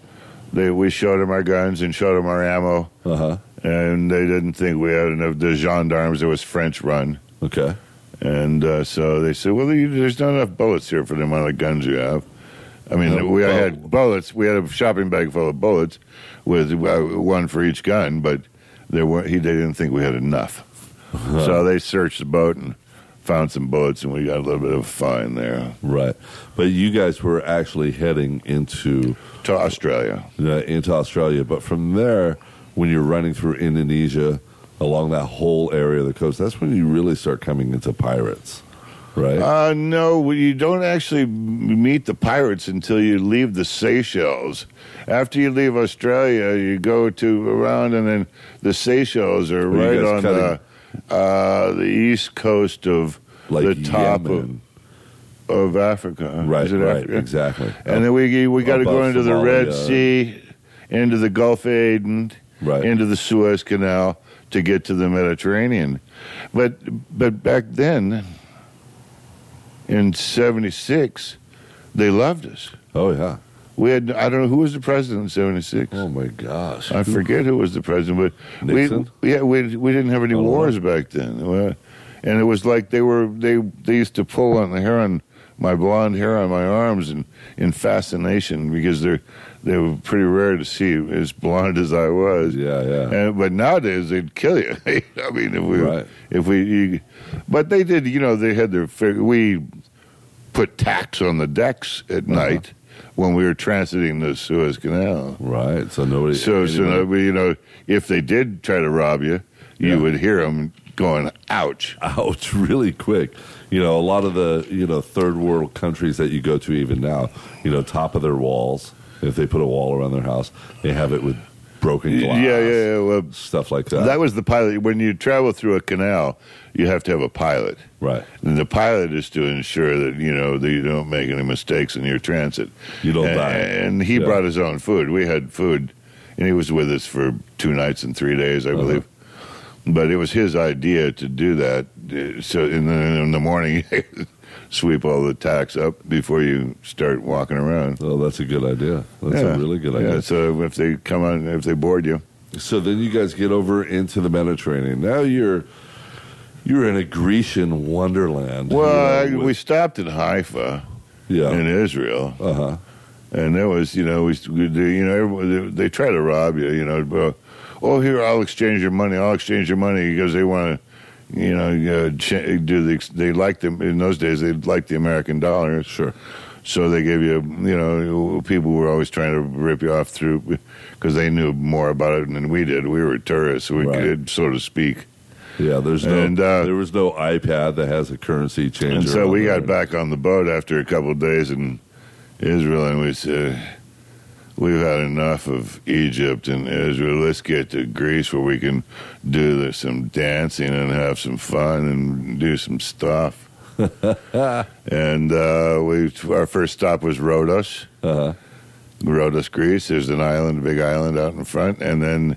They, we showed them our guns and showed them our ammo, Uh huh. and they didn't think we had enough. The gendarmes, it was French run. Okay. And uh, so they said, "Well, there's not enough bullets here for the amount of guns you have." I mean, No, we well- had bullets. We had a shopping bag full of bullets with uh, one for each gun, but there were he they didn't think we had enough. So they searched the boat and found some boats and we got a little bit of a fine there Right. But you guys were actually heading into to Australia. uh, into Australia, but from there, when you're running through Indonesia along that whole area of the coast, that's when you really start coming into pirates, right? Uh, no, you don't actually meet the pirates until you leave the Seychelles. After you leave Australia, you go to around, and then the Seychelles are right on the uh, the east coast of like the top Yemen. of, of Africa. right, right, Africa? exactly. And then we we got to go into the Red. Sea, into the Gulf of Aden, Right. into the Suez Canal to get to the Mediterranean. But but back then, in '76, they loved us. oh yeah. We had I don't know who was the president in '76. Oh my gosh. I forget who was the president, but Nixon? we yeah we we didn't have any Oh, wars back then, and it was like they were they they used to pull on the hair on my blonde hair on my arms and in fascination because they're they were pretty rare to see as blonde as I was. Yeah, yeah. And, but nowadays they'd kill you. I mean, if we Right. if we, you, but they did. You know, they had their. We put tacks on the decks at Uh-huh. night when we were transiting the Suez Canal. Right. So nobody. So, so anyone- no, but, you know, if they did try to rob you, you Yeah. would hear them going, "Ouch!" ouch really quick. You know, a lot of the you know third world countries that you go to even now, you know, top of their walls. If they put a wall around their house, they have it with broken Yeah, glass, yeah, yeah. Well, stuff like that. that was the pilot. When you travel through a canal, you have to have a pilot. right. And the pilot is to ensure that you know that you don't make any mistakes in your transit. You don't and, die. And he Yeah. brought his own food. We had food, and he was with us for two nights and three days, I Uh-huh. believe. But it was his idea to do that. Uh, So in the, in the morning, sweep all the tacks up before you start walking around. Oh, that's a good idea. That's Yeah. a really good Yeah, idea. so if they come on, if they board you, So then you guys get over into the Mediterranean. Now you're you're in a Grecian wonderland. well, you know, we with- stopped in Haifa yeah. in Israel. Uh huh. And there was, you know, we, we you know, they, they try to rob you, you know. But, oh, here, I'll exchange your money. I'll exchange your money because they want to, you know, uh, do the. They liked them in those days. They liked the American dollar, Sure. so they gave you, you know, people were always trying to rip you off through because they knew more about it than we did. We were tourists, we Right. could, so to speak. Yeah. There's no. And, uh, there was no iPad that has a currency changer. And so we there. got back on the boat after a couple of days in Israel, and we said, "We've had enough of Egypt and Israel. Let's get to Greece where we can do some dancing and have some fun and do some stuff." and uh, we, our first stop was Rhodos, Uh-huh. Rhodos, Greece. There's an island, a big island out in front, and then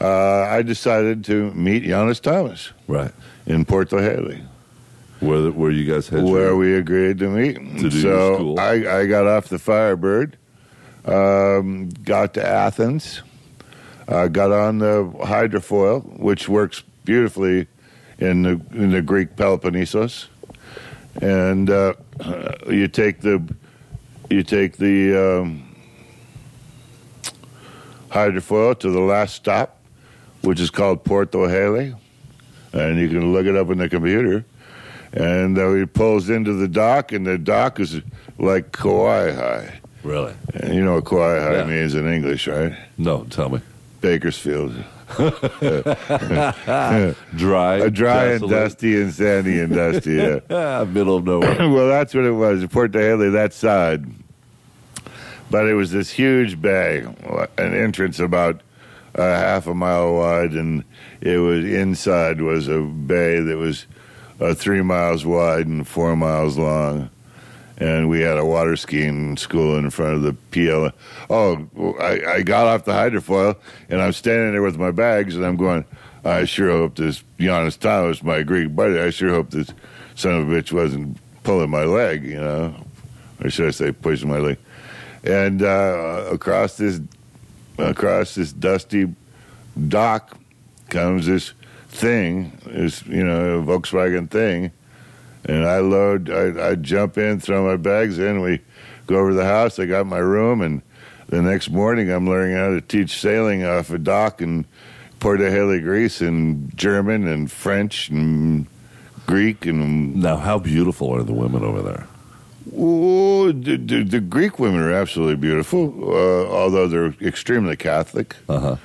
uh, I decided to meet Giannis Thomas Right. in Porto Heli Where the- where you guys had where we agreed to meet. To so. I, I got off the Firebird, um, got to Athens, uh, got on the hydrofoil, which works beautifully in the in the Greek Peloponnesos, and uh, you take the you take the um, hydrofoil to the last stop, which is called Porto Heli, and you can look it up in the computer. And uh, he pulls into the dock, and the dock is like Kauai High. Really? And you know what Kauai High Yeah. means in English, right? No. Tell me. Bakersfield. Dry. A dry and desolate, dusty and sandy and dusty, yeah. Ah, middle of nowhere. well, that's what it was. Port Heli, that side. But it was this huge bay, an entrance about a half a mile wide, and it was inside was a bay that was uh, three miles wide and four miles long. And we had a water skiing school in front of the PL. Oh, I, I got off the hydrofoil, and I'm standing there with my bags, and I'm going, I sure hope this Giannis Thomas, my Greek buddy, I sure hope this son of a bitch wasn't pulling my leg, you know, or should I say pushing my leg. And uh, across this across this dusty dock comes this thing, this you know Volkswagen thing, and I load. I, I jump in, throw my bags in. We go over to the house. I got my room, and the next morning I'm learning how to teach sailing off a dock in Porto Heli, Greece, in German and French and Greek and Now, how beautiful are the women over there? Oh, the, the, the Greek women are absolutely beautiful, uh, although they're extremely Catholic. Uh huh.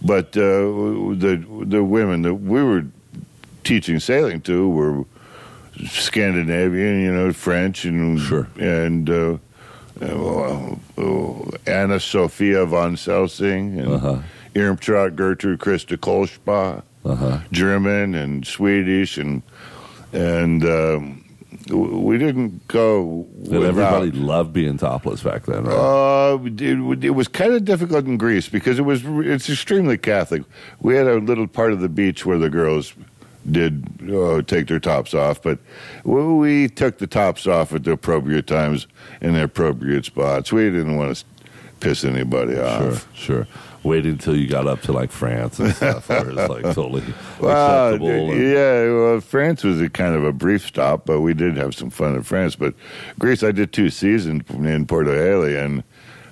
But uh, the the women that we were teaching sailing to were Scandinavian, you know, French and Sure. and uh, uh, uh, Anna Sophia von Selsing and Uh-huh. Irmtraut Gertrude Christa Kolschba. Uh huh. German and Swedish and and um, we didn't go. Without- everybody loved being topless back then, right? Uh, it, it was kind of difficult in Greece because it was it's extremely Catholic. We had a little part of the beach where the girls did uh, take their tops off, but we, we took the tops off at the appropriate times in the appropriate spots. We didn't want to piss anybody off. sure. Sure. Waiting until you got up to like France and stuff, where it's like totally Well, acceptable. and- yeah, well, France was a kind of a brief stop, but we did have some fun in France. But Greece, I did two seasons in Porto Heli, and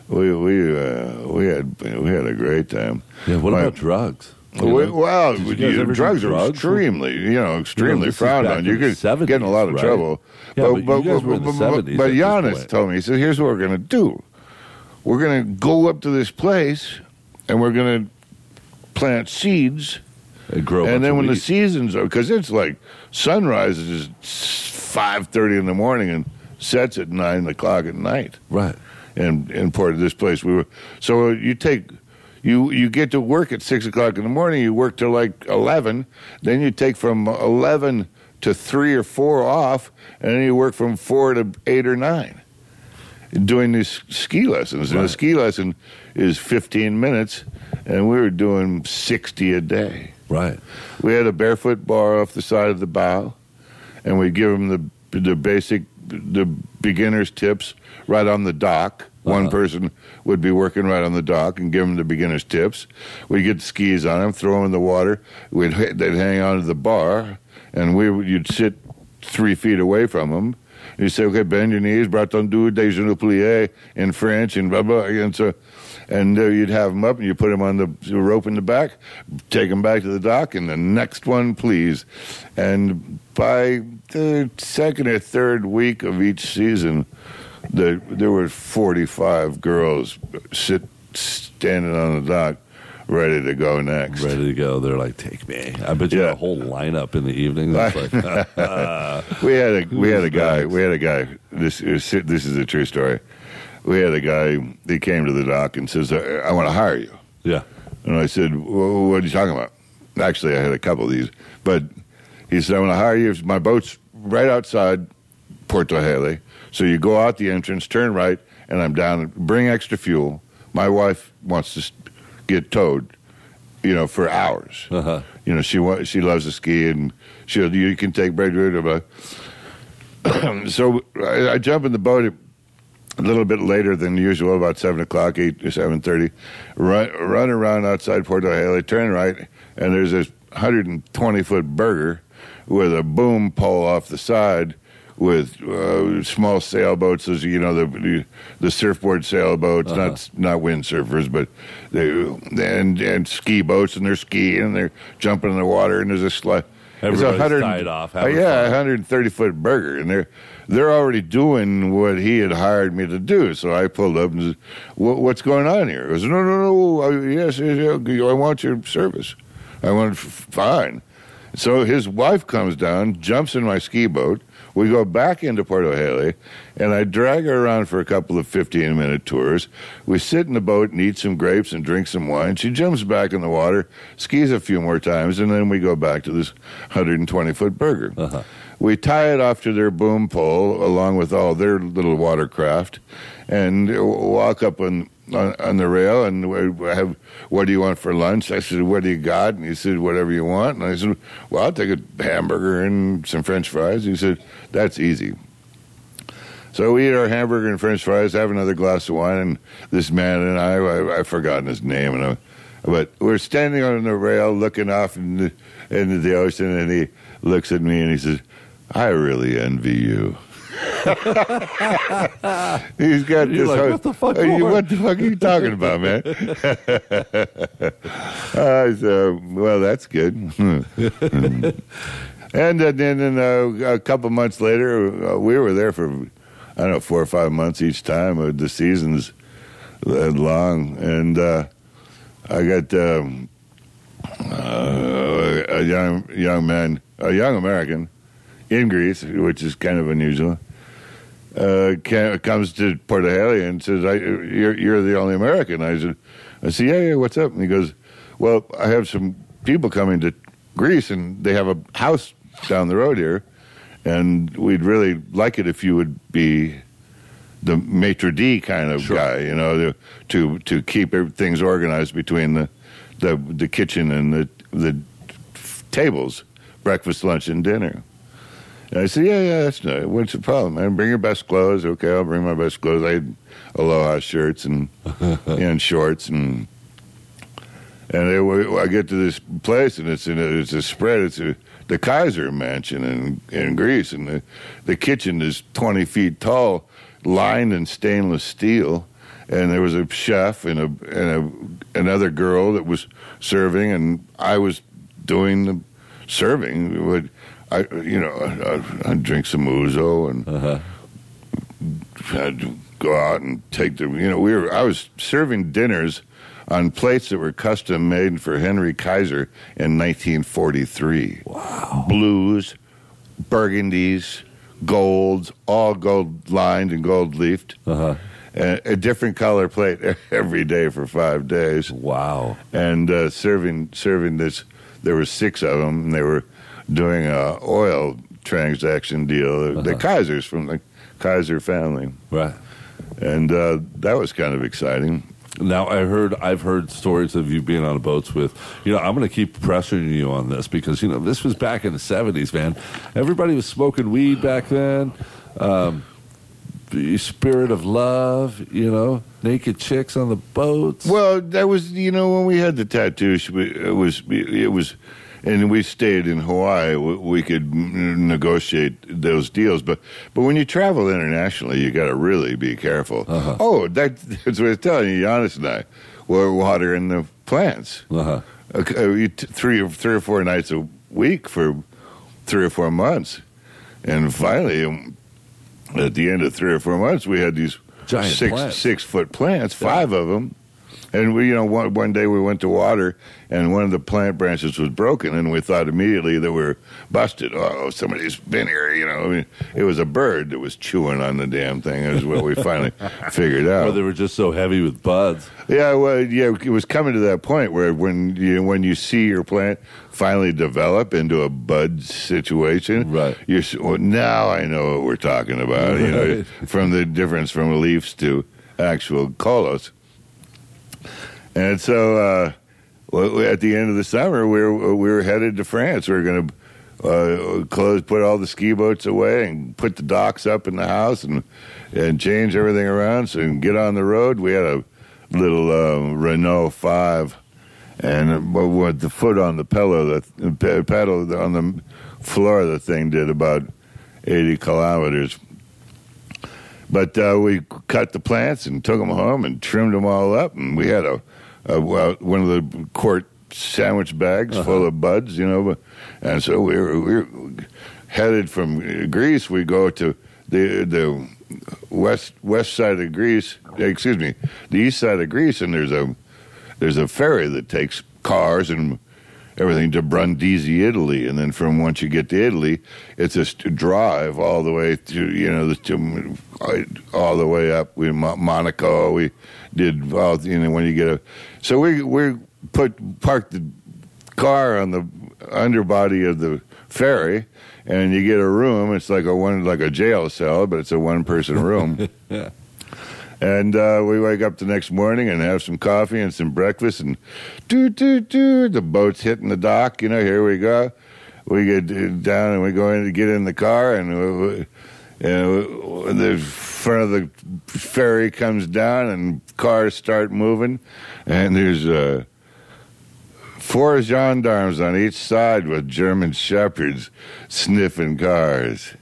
we we uh, we had we had a great time. yeah. What My- about drugs? You We, well, you you- drugs are drugs? extremely, you know, extremely this is frowned on. You could 70s, get in a lot of right? trouble. Yeah, but you guys were in the but, 70s but Giannis told me, he said, "Here's what we're going to do. We're going to go up to this place, and we're going to plant seeds." And grow. and then when the seasons are because it's like sunrise is five thirty in the morning and sets at nine o'clock at night right, And in part of this place we were so you take you you get to work at six o'clock in the morning you work till like 11 then you take from 11 to 3 or 4 off and then you work from 4 to 8 or 9 doing these ski lessons and a ski lesson is 15 minutes and we were doing 60 a day right. we had a barefoot bar off the side of the bow, and we'd give them the the basic the beginners tips right on the dock. One Uh-huh. person would be working right on the dock and give them the beginners tips. We'd get skis on them, throw them in the water. We'd they'd hang on to the bar, and we you'd sit three feet away from them. You say, okay, bend your knees, braton du, des genoux pliés in French, and blah blah. And so, and uh, you'd have them up, and you put them on the rope in the back, take them back to the dock, and the next one, please. And by the second or third week of each season, the, there were forty-five girls sit standing on the dock, ready to go next. Ready to go. They're like, take me. I bet you Yeah. had a whole lineup in the evening. Like, We had a we had a guy. next? We had a guy. This is this is a true story. We had a guy. He came to the dock and says, "I, I want to hire you." yeah, And I said, well, "What are you talking about?" Actually, I had a couple of these, but he said, "I want to hire you. My boat's right outside Porto Heli. So you go out the entrance, turn right, and I'm down. Bring extra fuel. My wife wants to get towed, you know, for hours. uh-huh. You know, she wa- she loves to ski, and she you can take bread route. So I, I jump in the boat a little bit later than usual, about seven o'clock, eight or seven thirty. Run run around outside Porto Heli, turn right, and there's this 120 foot burger with a boom pole off the side. With uh, small sailboats, those you know the the, surfboard sailboats, not not windsurfers, but they and and ski boats, and they're skiing and they're jumping in the water, and there's a slide. It's a Everybody's hundred- tied off, uh, yeah, fun. 130 foot burger, and they're they're already doing what he had hired me to do. So I pulled up and said, "What- "What's going on here?" He goes, "No, no, no. uh, Yes, yes, I want your service." I want "F- "Fine." So his wife comes down, jumps in my ski boat. We go back into Porto Heli, and I drag her around for a couple of 15 minute tours. We sit in the boat and eat some grapes and drink some wine. She jumps back in the water, skis a few more times, and then we go back to this 120 foot burger. Uh-huh. We tie it off to their boom pole along with all their little watercraft and walk up on, on, on the rail and we have, what do you want for lunch? I said, what do you got? And he said, whatever you want. And I said, well, I'll take a hamburger and some french fries. He said, that's easy. So we eat our hamburger and french fries, have another glass of wine, and this man and I, I I've forgotten his name, and I, But we're standing on the rail looking off in the, into the ocean, and he looks at me and he says, I really envy you. He's got You're this. like, "What the fuck, Are you- what the fuck are you talking about, man? I said, well, that's good. and uh, then then, uh, a couple months later, uh, we were there for, I don't know, four or five months each time. Uh, the season's uh, long. And uh, I got um, a young, young man, a young American in Greece, which is kind of unusual uh, ca comes to Porto Heli and says, I, you're, "You're the only American." I said, "I said, yeah, yeah. What's up?" And he goes, "Well, I have some people coming to Greece, and they have a house down the road here, and we'd really like it if you would be the maitre d kind of Sure. guy, you know, to to, to keep things organized between the the, the kitchen and the the tables, breakfast, lunch, and dinner." And I said, yeah, yeah, that's not, what's the problem, man? Bring your best clothes. Okay, I'll bring my best clothes. I had aloha shirts and and shorts and and they, were- I get to this place and it's in a, it's a spread. It's a, the Kaiser Mansion in in Greece, and the the kitchen is twenty feet tall, lined in stainless steel. And there was a chef and a and a another girl that was serving, and I was doing the serving. Would I, you know, I, I'd drink some ouzo and Uh-huh. I'd go out and take the, you know, we were, I was serving dinners on plates that were custom made for Henry Kaiser in 1943. Wow. Blues, burgundies, golds, all gold lined and gold leafed. Uh-huh. A, a different color plate every day for five days Wow. and uh, serving serving this. There were six of them, and they were doing a oil transaction deal. The Kaisers from the Kaiser family, Right. and uh, that was kind of exciting. Now I heard I've heard stories of you being on boats with you know I'm going to keep pressuring you on this because you know this was back in the 70s man. Everybody was smoking weed back then um, the spirit of love you know naked chicks on the boats. Well, that was you know when we had the Tatoosh, it was it was, and we stayed in Hawaii. We, we could negotiate those deals, but but when you travel internationally, you got to really be careful. Oh, that, that's what I was telling you, Giannis and I. We're watering the plants. uh-huh. Uh, three or three or four nights a week for three or four months, and finally, um, at the end of three or four months, we had these Giant six plants. six foot plants, five of them, and we you know one one day we went to water, and one of the plant branches was broken, and we thought immediately that we were busted. Oh, oh somebody's been here, you know. I mean, it was a bird that was chewing on the damn thing. Is what we finally figured out. or they were just so heavy with buds Yeah, well, yeah, it was coming to that point where when you when you see your plant finally develop into a bud situation, Right. You're well, now I know what we're talking about. You know, from the difference from leaves to actual colos. And so, uh, at the end of the summer, we were we were headed to France. We were going to uh, close, put all the ski boats away, and put the docks up in the house, and and change everything around, so get on the road. We had a little uh, Renault Five, and uh, with the foot on the pillow, the pe- pedal on the floor, the thing did about eighty kilometers. But uh, we cut the plants and took them home and trimmed them all up, and we had a, well, one of the court sandwich bags full of buds, you know. And so we were, we were headed from uh, Greece. We go to the the west west side of Greece. Excuse me, the east side of Greece, and there's a there's a ferry that takes cars and everything to Brindisi, Italy, and then from once you get to Italy, it's a drive all the way to you know the, to, all the way up. We Monaco. We did all you know when you get a. So we we put parked the car on the underbody of the ferry. And you get a room. It's like a one, like a jail cell, but it's a one person room. And uh, we wake up the next morning and have some coffee and some breakfast, and do do do. the boat's hitting the dock. You know, here we go. We get uh, down and we go in to get in the car, and we- you know, the front of the ferry comes down, and cars start moving, and there's uh, four gendarmes on each side with German shepherds sniffing cars.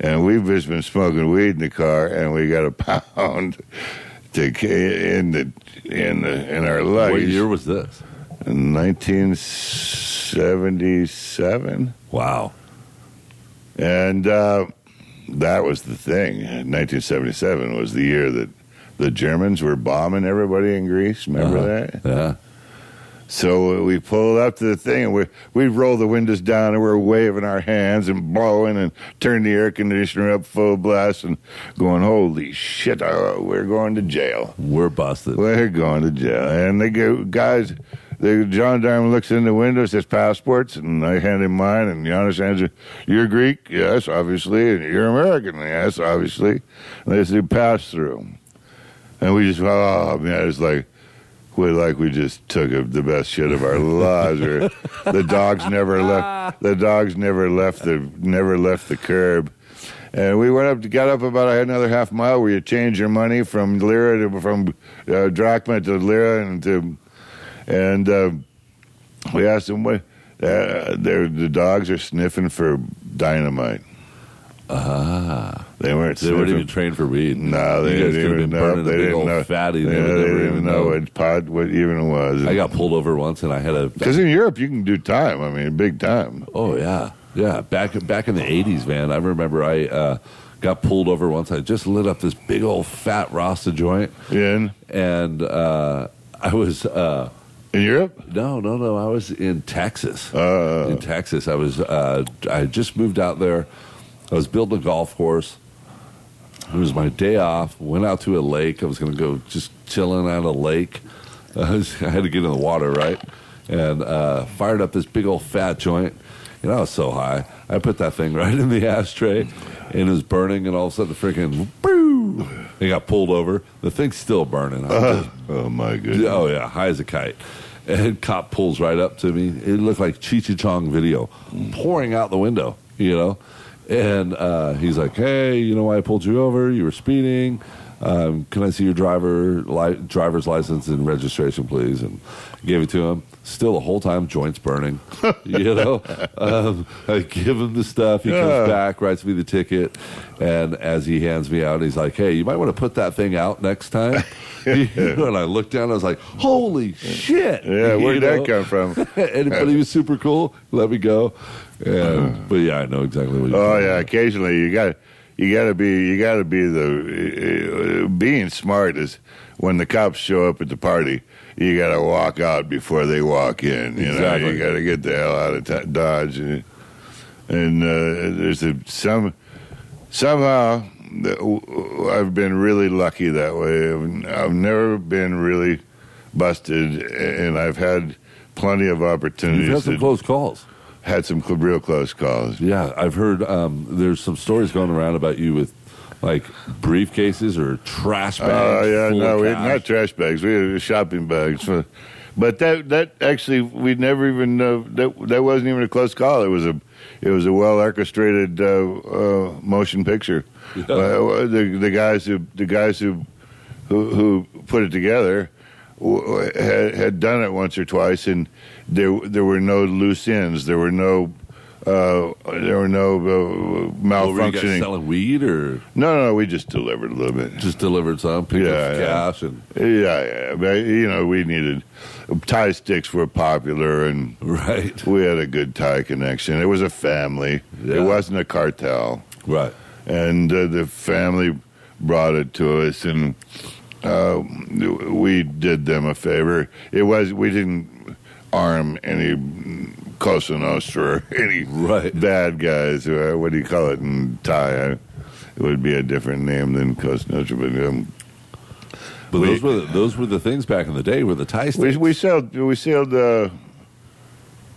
And we've just been smoking weed in the car, and we got a pound to in the in the in our luggage. What year was this? 1977, Wow. and uh, that was the thing. 1977 was the year that the Germans were bombing everybody in Greece. Remember Uh-huh. that? Yeah. So we pulled up to the thing, and we we roll the windows down, and we're waving our hands and blowing, and turn the air conditioner up full blast, and going, "Holy shit, uh, we're going to jail! We're busted. We're going to jail!" And the gu- guys, the gendarme looks in the window, says passports, and I hand him mine, and Giannis answers, "You're Greek, yes, obviously, and you're American, yes, obviously." And they say, "Pass through," and we just, oh man, it's like we like we just took a, the best shit of our lives. The dogs never left. The dogs never left the never left the curb. And we went up, got up about another half mile where you change your money from lira to from uh, drachma to lira, and to and uh, we asked them what. Uh, the dogs are sniffing for dynamite. Ah. They weren't. They weren't sniffing even trained for weed. no, they didn't even know. They didn't know. fatty. They would they didn't even know know. what pod what even was. I got pulled over once, and I had a. Because in Europe, you can do time. I mean, big time. Oh yeah, yeah. Back back in the '80s, man. I remember I uh, got pulled over once. I just lit up this big old fat Rasta joint, In and uh, I was. Uh, in Europe, No, no, no. I was in Texas. Uh. in Texas, I was. Uh, I had just moved out there. I was building a golf course. It was my day off. Went out to a lake. I was going to go just chilling at a lake. I, was, I had to get in the water, right? And uh, fired up this big old fat joint. You know, I was so high. I put that thing right in the ashtray, and it was burning. And all of a sudden, the freaking boo! It got pulled over. The thing's still burning. Just oh my goodness. Oh yeah, high as a kite. And cop pulls right up to me. It looked like Cheech Chong video, pouring out the window. You know, and uh, he's like, "Hey, you know why I pulled you over? You were speeding. Um, can I see your driver li- driver's license and registration, please?" And gave it to him. Still, the whole time, joints burning. you know, um, I give him the stuff. He comes back, writes me the ticket, and as he hands me out, he's like, "Hey, you might want to put that thing out next time." You know, and I looked down, I was like, "Holy shit!" Yeah, where'd You that come from? and, but he was super cool. Let me go. And, but yeah, I know exactly what. you're Oh yeah, about. occasionally you got you got to be you got to be the uh, being smart is when the cops show up at the party. You got to walk out before they walk in. You know, Exactly. you got to get the hell out of t- Dodge. And, and uh, there's a, some somehow I've been really lucky that way. I've, I've never been really busted, and I've had plenty of opportunities. You've had some close calls. had some real close calls. Yeah, I've heard um, there's some stories going around about you with like briefcases or trash bags. Oh yeah, no, we not trash bags. We had shopping bags. But that that actually we never even uh, that that wasn't even a close call. It was a it was a well orchestrated uh, uh, motion picture. Yeah. Uh, the the guys who the guys who who, who put it together w- had, had done it once or twice, and there there were no loose ends. There were no uh, there were no uh, Well, were you guys malfunctioning. selling weed or no, no, we just delivered a little bit. just delivered some, picked Yeah, up yeah. cash, and Yeah, yeah, but you know, we needed Thai sticks were popular, and right, we had a good Thai connection. It was a family. Yeah. It wasn't a cartel, right. and uh, the family brought it to us, and uh, we did them a favor. It was we didn't arm any Cosa Nostra or any Right. bad guys. Uh, what do you call it in Thai? It would be a different name than Cosa Nostra, but. Um, But We- those were the, those were the things back in the day. where the Thai We we sailed we sailed uh,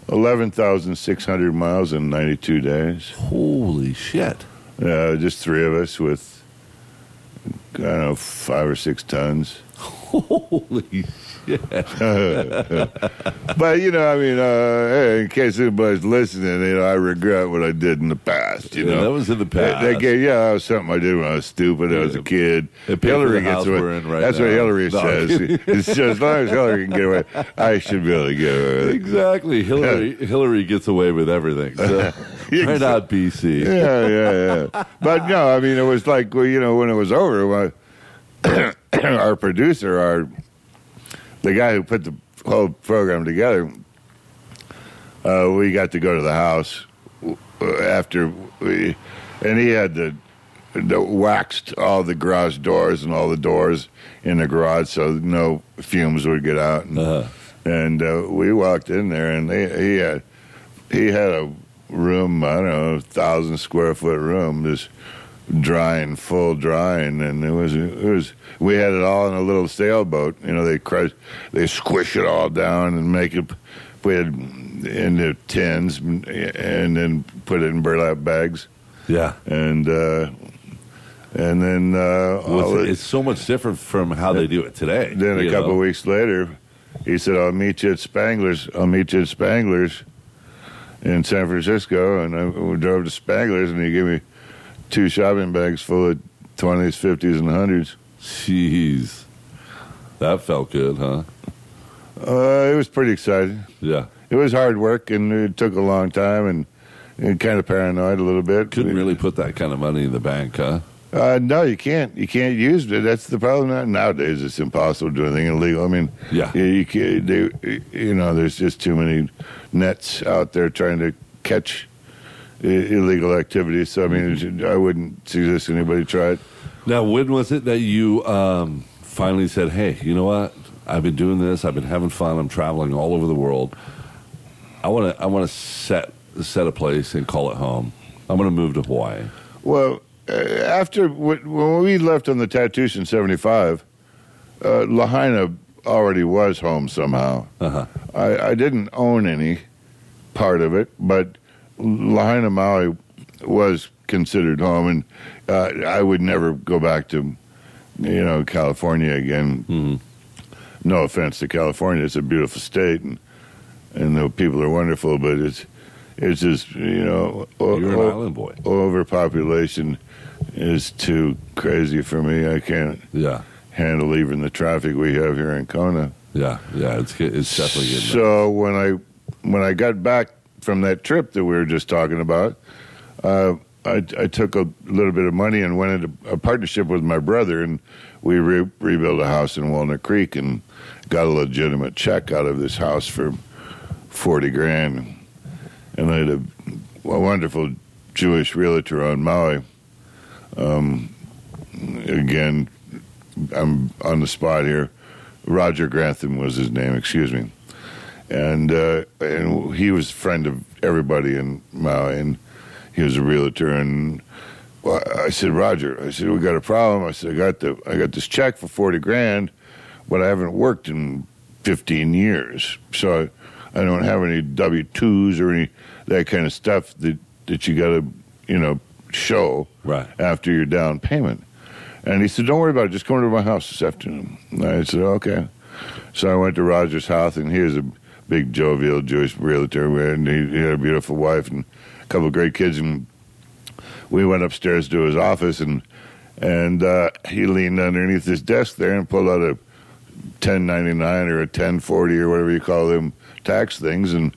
eleven thousand six hundred miles in ninety two days. Holy shit! Uh, just three of us with I don't know five or six tons. Holy but you know, I mean, uh, hey, in case anybody's listening, you know, I regret what I did in the past. You Yeah, know, that was in the past. That, that gave, yeah, that was something I did when I was stupid. I was a kid. It paid for the house away. right That's what. Hillary No, says. It's just, as long as Hillary can get away, I should be able to get away. with it. Exactly. Hillary Hillary gets away with everything. So, not BC? yeah, yeah, yeah. But no, I mean, it was like well, you know when it was over, my, our producer, our the guy who put the whole program together, uh, we got to go to the house uh, after we, and he had the, the waxed all the garage doors and all the doors in the garage so no fumes would get out. And, Uh-huh. and uh, we walked in there, and they, he had he had a room, I don't know, a thousand square foot room, just drying, full drying, and it was it was we had it all in a little sailboat. You know, they crush, they squish it all down and make it. We had into tins and then put it in burlap bags, Yeah. and uh, and then uh, Well, it's, it- it's so much different from how they do it today. then a couple weeks later, he said, "I'll meet you at Spangler's. I'll meet you at Spangler's in San Francisco." And I we drove to Spangler's, and he gave me two shopping bags full of twenties, fifties, and hundreds. Jeez. That felt good, huh? Uh, it was pretty exciting. Yeah. It was hard work, and it took a long time, and, and kind of paranoid a little bit. Couldn't really put that kind of money in the bank, huh? Uh, no, you can't. You can't use it. That's the problem. Nowadays, it's impossible to do anything illegal. I mean, Yeah. you, you, can't, they, you know, there's just too many nets out there trying to catch illegal activities. So, I mean. I wouldn't suggest anybody try it. Now, when was it that you um, finally said, "Hey, you know what? I've been doing this. I've been having fun. I'm traveling all over the world. I want to. I want to set set a place and call it home. I'm going to move to Hawaii." Well, uh, after when we left on the Tatoosh in '75, uh, Lahaina already was home somehow. Uh-huh. I, I didn't own any part of it, but Lahaina Maui was considered home, and uh, I would never go back to, you know, California again. Mhm. No offense to California; it's a beautiful state, and and the people are wonderful, but it's it's just you know o- You're an o- island boy. overpopulation is too crazy for me. I can't Yeah, handle even the traffic we have here in Kona. yeah, yeah. It's it's definitely getting. So when I when I got back from that trip that we were just talking about, uh, I, I took a little bit of money and went into a partnership with my brother, and we re- rebuilt a house in Walnut Creek and got a legitimate check out of this house for forty grand, and I had a, a wonderful Jewish realtor on Maui. Um, again, I'm on the spot here. Roger Grantham was his name. Excuse me and uh, and he was a friend of everybody in Maui, and he was a realtor. And I said, Roger, I said, we got a problem. I said, I got the I got this check for forty grand, but I haven't worked in fifteen years, so I, I don't have any W twos or any that kind of stuff that that you got to you know show Right. after your down payment. And he said, Don't worry about it. Just come to my house this afternoon. And I said, Okay. So I went to Roger's house, and he was a big, jovial Jewish realtor, and he, he had a beautiful wife and a couple of great kids. And we went upstairs to his office, and and uh, he leaned underneath his desk there and pulled out a 1099 or a 1040 or whatever you call them tax things, and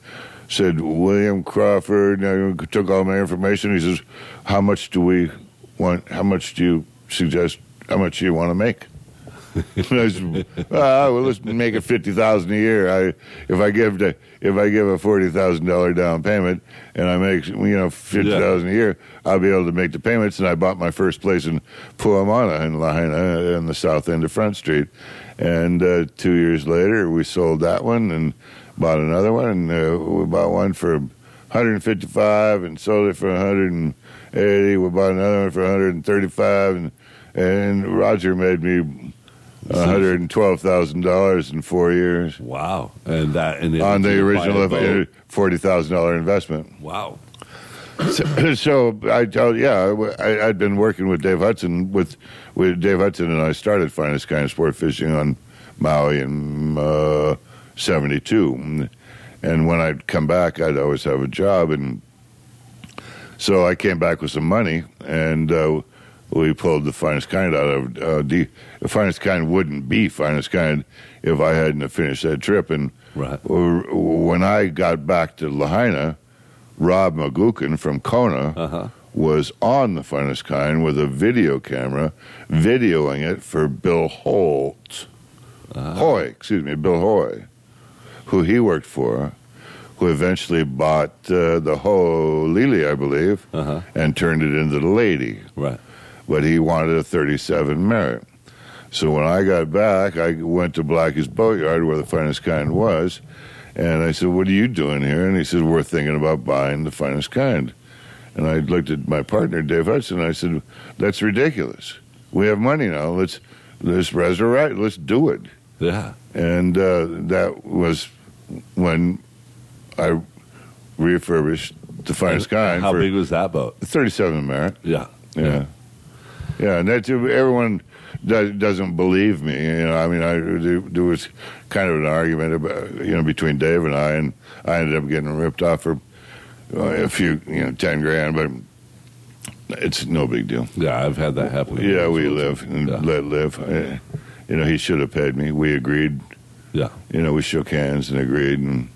said, William Crawford, you know, took all my information. He says, How much do we want? How much do you suggest? How much do you want to make? And ah, well, let's make it fifty thousand a year. I if I give the if I give a forty thousand dollar down payment and I make you know fifty thousand a year, I'll be able to make the payments. And I bought my first place in Puamana in Lahaina in the south end of Front Street. And uh, two years later, we sold that one and bought another one. And uh, we bought one for 155 and sold it for 180. We bought another one for 135 and and Roger made me one hundred and twelve thousand dollars in four years Wow, and that and on the original buy a boat. forty thousand dollar investment. Wow. So, so I told, yeah, I, I'd been working with Dave Hudson with with Dave Hudson, and I started finest kind of sport fishing on Maui in uh, '72, and when I'd come back, I'd always have a job, and so I came back with some money, and uh, we pulled the finest kind out of uh, the, the finest kind wouldn't be finest kind if I hadn't finished that trip, and Right. when I got back to Lahaina, Rob Magukin from Kona Uh huh. was on the finest kind with a video camera, videoing it for Bill Holt, Hoy, excuse me, Bill Hoy, who he worked for, who eventually bought uh, the Ho Lili, I believe, Uh huh. and turned it into the Lady. Right. But he wanted a 37 Merritt. So when I got back, I went to Blackie's Boatyard, where the finest kind was, and I said, "What are you doing here?" And he said, "We're thinking about buying the finest kind." And I looked at my partner, Dave Hudson, and I said, "That's ridiculous. We have money now. Let's let's resurrect. Let's do it." Yeah. And uh, that was when I refurbished the finest kind How big was that boat? 37 Merritt. Yeah. Yeah, yeah, and that's everyone does, doesn't believe me. You know, I mean, I there, was kind of an argument about you know between Dave and I, and I ended up getting ripped off for uh, a few, you know, ten grand, but it's no big deal. Yeah. I've had that happen. Yeah, we live and Yeah. let live. Uh, you know, he should have paid me. We agreed. Yeah. You know, we shook hands and agreed, and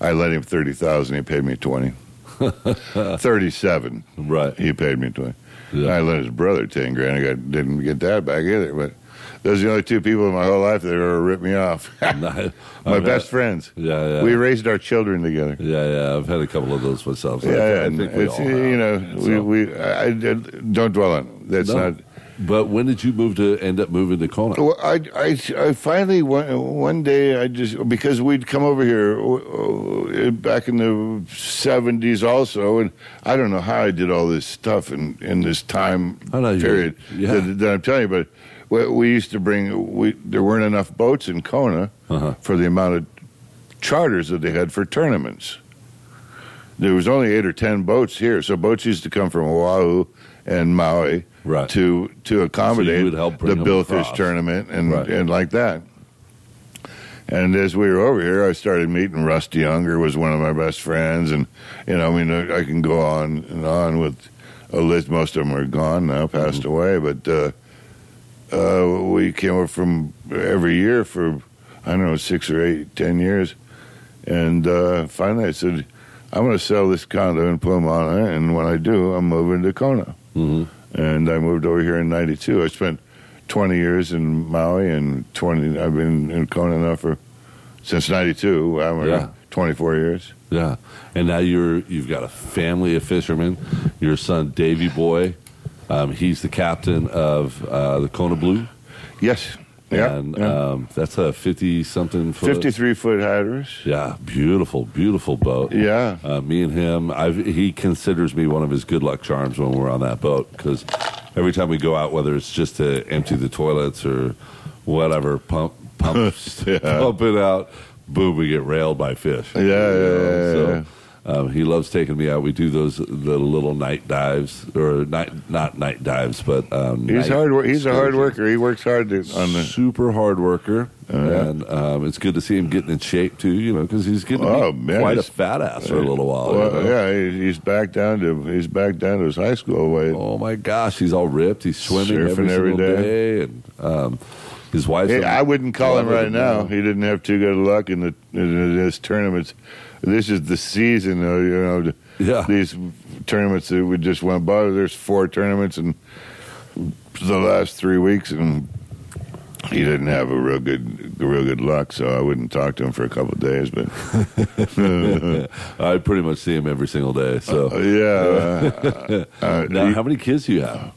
I let him thirty thousand. He paid me twenty. Thirty-seven. Right. He paid me twenty. Yeah. I lent his brother ten grand. I got, didn't get that back either. But those are the only two people in my whole life that ever ripped me off. my I've had- best friends. Yeah. Yeah. We raised our children together. yeah. Yeah. I've had a couple of those myself. So yeah, I, yeah, I think we all have. you know we, So- we I, I don't dwell on it. That's No. not. But when did you move to end up moving to Kona? Well, I, I, I finally one, one day I just because we'd come over here uh, back in the seventies also, and I don't know how I did all this stuff in in this time you- period yeah. that, that I'm telling you. But we, we used to bring we there weren't enough boats in Kona Uh-huh. for the amount of charters that they had for tournaments. There was only eight or ten boats here, so boats used to come from Oahu and Maui Right. to to accommodate help the billfish tournament and Right. and like that. And as we were over here, I started meeting Rusty Younger was one of my best friends, and you know, I mean, I can go on and on with a list. Most of them are gone now, passed Mm-hmm. away, but uh, uh, we came over from every year for I don't know six or eight, ten years, and uh, finally I said, I'm going to sell this condo in Puamana, and when I do, I'm moving to Kona hmm and I moved over here in '92. I spent 20 years in Maui and 20. I've been in Kona now for since '92. I'm Yeah. 24 years. Yeah, and now you're you've got a family of fishermen. Your son Davy Boy, um, he's the captain of uh, the Kona Blue. Yes. Yeah. and yeah. Um, that's a fifty something foot. 53 foot Hatteras. Yeah, beautiful, beautiful boat. Yeah. Uh, me and him, I've, he considers me one of his good luck charms when we're on that boat because every time we go out, whether it's just to empty the toilets or whatever, pump pump Yeah. pump it out, boom, we get railed by fish. Yeah, yeah, yeah, So um, he loves taking me out. We do those the little night dives or night not night dives, but um, He's hard. wor- He's a hard worker. He works hard to, on the. super hard worker, yeah. and um, it's good to see him getting in shape too. You know, because he's getting Oh, man, quite a fat ass for a little while. you know? yeah, he's back down to he's back down to his high school weight. Oh my gosh, he's all ripped. He's swimming Surfing every, every day. day, and um, his wife's. Hey, I wouldn't call him right now. He didn't have too good luck in the in this tournaments. This is the season, though. You know, Yeah, these tournaments that we just went by. There's four tournaments in the last three weeks, and he didn't have a real good, real good luck. So I wouldn't talk to him for a couple of days. But I pretty much see him every single day. So uh, yeah, uh, uh, now, he- how many kids do you have?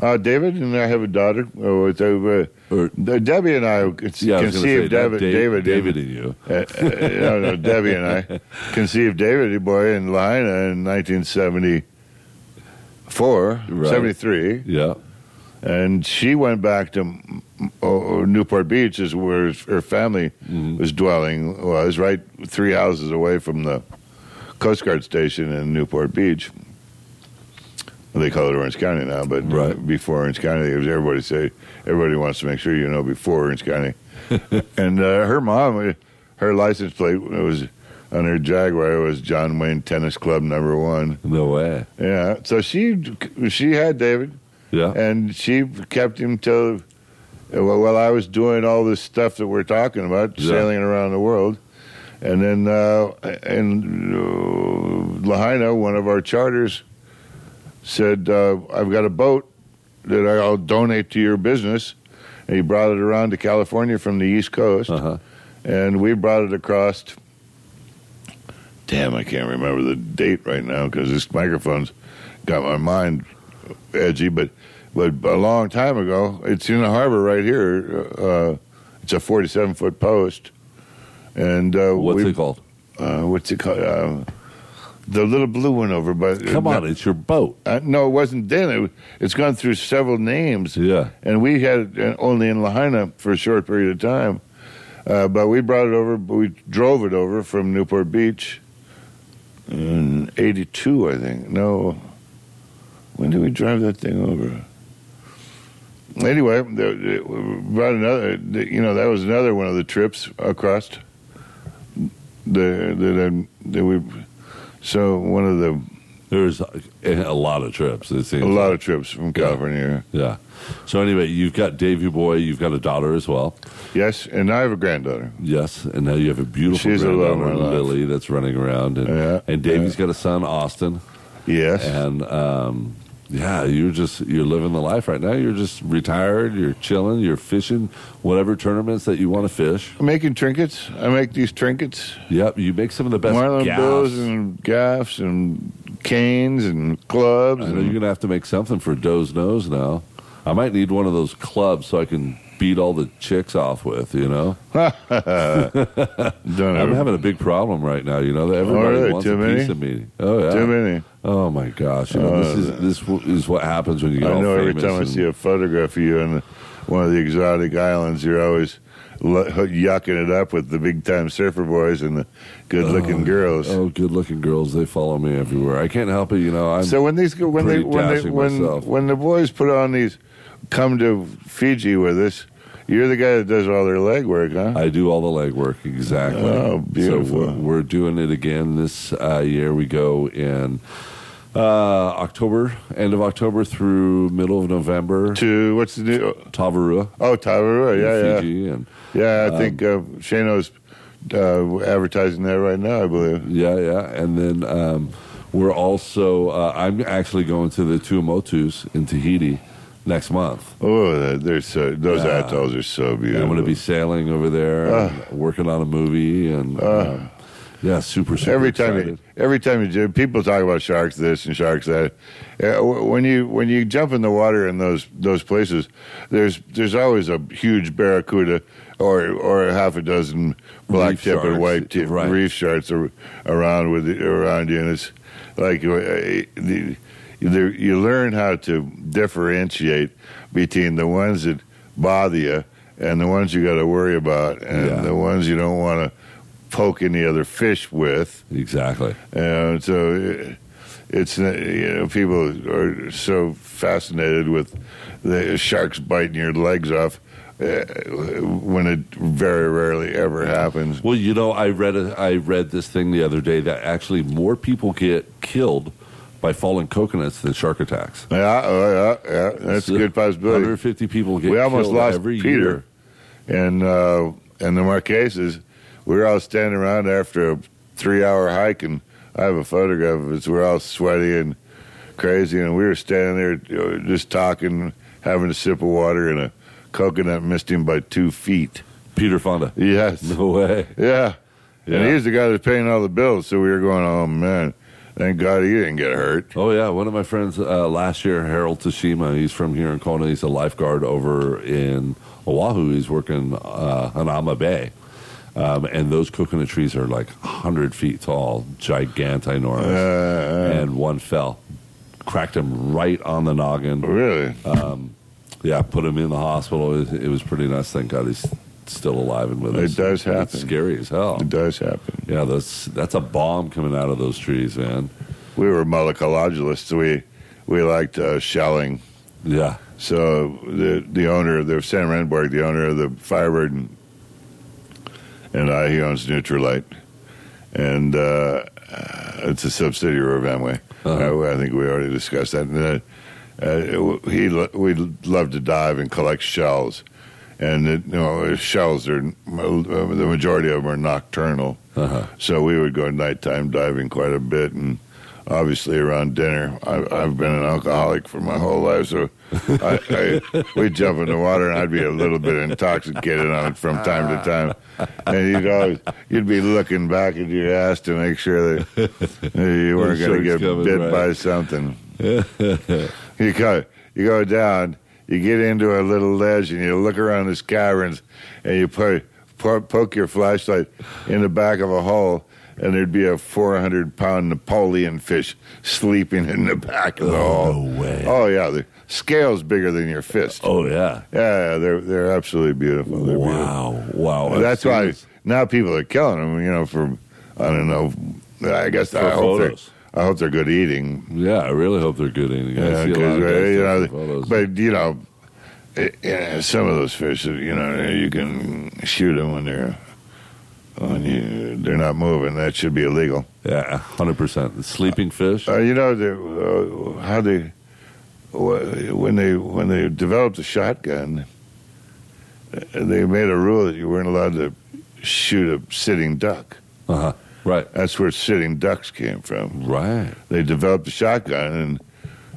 uh, David and I have a daughter. Oh, it's, uh, Or Debbie and I yeah, I was say, conceived David. Dave- David. David, and you. Uh, uh, no, no, Debbie and I conceived David boy in Lahaina in 1974, Right. 73. Yeah, and she went back to oh, Newport Beach, is where her family Mm-hmm. was dwelling. Was right three houses away from the Coast Guard station in Newport Beach. They call it Orange County now, but Right. before Orange County, it was everybody say everybody wants to make sure you know before Orange County. and uh, her mom, uh, her license plate was on her Jaguar was John Wayne Tennis Club number one. No way. Yeah, so she she had David, Yeah. and she kept him till well, while I was doing all this stuff that we're talking about, Yeah. sailing around the world. And then uh, in uh, Lahaina, one of our charters said, uh, "I've got a boat that I'll donate to your business." And he brought it around to California from the East Coast, Uh-huh. and we brought it across. Damn, I can't remember the date right now because this microphone's got my mind edgy. But but a long time ago, it's in the harbor right here. Uh, it's a forty-seven foot post, and uh, What's it called? Uh, what's it called? Uh, the little blue one over by. Come on, it's your boat. Uh, no, it wasn't then. It, it's gone through several names. Yeah. And we had it only in Lahaina for a short period of time. Uh, but we brought it over, we drove it over from Newport Beach in 82, I think. No. When did we drive that thing over? Anyway, the, the, we brought another, you know, that was another one of the trips across. The, the, the, we, so one of the, There's a, a lot of trips. It seems a lot of trips from California. Yeah. So anyway, you've got Davy Boy. You've got a daughter as well. Yes, and I have a granddaughter. Yes, and now you have a beautiful She's the love of granddaughter. Lily, that's running around, and Yeah, and Davy's yeah. got a son, Austin, Yes. and um, yeah, you're just you're living the life right now. You're just retired. You're chilling. You're fishing whatever tournaments that you want to fish. I'm making trinkets. I make these trinkets. Yep, you make some of the best Marlin gaffs. bills and gaffs and canes and clubs. I know and- you're gonna have to make something for Doe's nose now. I might need one of those clubs so I can beat all the chicks off with. You know, I'm having a big problem right now. You know, everybody really? wants Too a many? piece of me. Oh yeah, Too many. Oh my gosh! You know, this is uh, this w- is what happens when you get I know every time I see a photograph of you on one of the exotic islands, you're always l- yucking it up with the big time surfer boys and the good looking oh, girls. Oh, good-looking girls! They follow me everywhere. I can't help it. You know, I'm so when these when they when they when myself. when the boys put on these come to Fiji with us, you're the guy that does all their leg work, huh? I do all the legwork exactly. Oh, beautiful. So we're, we're doing it again this uh, year. We go in uh, October, end of October through middle of November. to what's the new? Tavarua, Oh, Tavarua, yeah, yeah. And Yeah, Um, I think uh, Shano's uh, advertising that right now. I believe. yeah, yeah, and then um, we're also. Uh, I'm actually going to the Tuamotus in Tahiti next month. Oh, they're so those Yeah. atolls are so beautiful. I'm going to be sailing over there, Ah. and working on a movie, and um, yeah, super, super every time you, every time you do, people talk about sharks this and sharks that. Uh, when you when you jump in the water in those those places, there's there's always a huge barracuda or or half a dozen black Reef tip sharks, white tip right. reef sharks around with the, around you, and it's like uh, the, there, you learn how to differentiate between the ones that bother you and the ones you got to worry about, and Yeah. the ones you don't want to poke any other fish with. exactly. And so uh, it's uh, you know people are so fascinated with the sharks biting your legs off uh, when it very rarely ever happens. Well, you know, I read a, I read this thing the other day that actually more people get killed by falling coconuts than shark attacks. Yeah, oh, yeah, yeah. That's a good possibility. 150 people get We almost lost every Peter, year. and uh, and the Marquesas. We were all standing around after a three-hour hike, and I have a photograph of us. We're all sweaty and crazy, and we were standing there just talking, having a sip of water, and a coconut missed him by two feet. Peter Fonda. Yes, No way. yeah. Yeah. And he's the guy that's paying all the bills. So we were going, oh man, thank God he didn't get hurt. Oh yeah, one of my friends uh, last year, Harold Tashima. He's from here in Kona. He's a lifeguard over in Oahu. He's working uh, on Ama Bay, um, and those coconut trees are like hundred feet tall, gigantinormous. Uh, and one fell, cracked him right on the noggin. really? Yeah, put him in the hospital. It, it was pretty nice. Thank God he's still alive and with It us. It does happen. It's scary as hell. it does happen. Yeah, that's that's a bomb coming out of those trees, man. we were moleculologists. We we liked uh, shelling. Yeah. So the the owner, the Sam Rehnborg, the owner of the Firebird, and, and I, he owns Nutrilite, and uh, it's a subsidiary of Amway. Uh-huh. I, I think we already discussed that. And then, uh, he we love to dive and collect shells, and it, you know shells are uh, the majority of them are nocturnal. Uh-huh. So we would go nighttime diving quite a bit, and obviously around dinner. I, I've been an alcoholic for my whole life, so I, I, we'd jump in the water, and I'd be a little bit intoxicated on it from time to time. And you'd always you'd be looking back at your ass to make sure that you weren't going to get coming, bit right. by something. you go you go down, you get into a little ledge, and you look around this caverns, and you put, po- poke your flashlight in the back of a hole, and there'd be a 400 pound Napoleon fish sleeping in the back of the oh, hole. no way. Oh yeah, the scale's bigger than your fist. Oh yeah. Yeah, they're they're absolutely beautiful. They're beautiful. Wow. Wow. That's why now people are killing them. You know, for I don't know. I guess I hope they're photos. I hope they're good eating. Yeah, I really hope they're good eating. Yeah, see a lot of 'cause, uh, you know, but you know, it, yeah, some of those fish, you know, you can shoot them when they're when you they're not moving. That should be illegal. yeah, hundred percent. Sleeping fish. Uh, you know, uh, how they when they when they developed the shotgun, uh, they made a rule that you weren't allowed to shoot a sitting duck. Uh huh. Right. That's where sitting ducks came from. Right. They developed the shotgun, and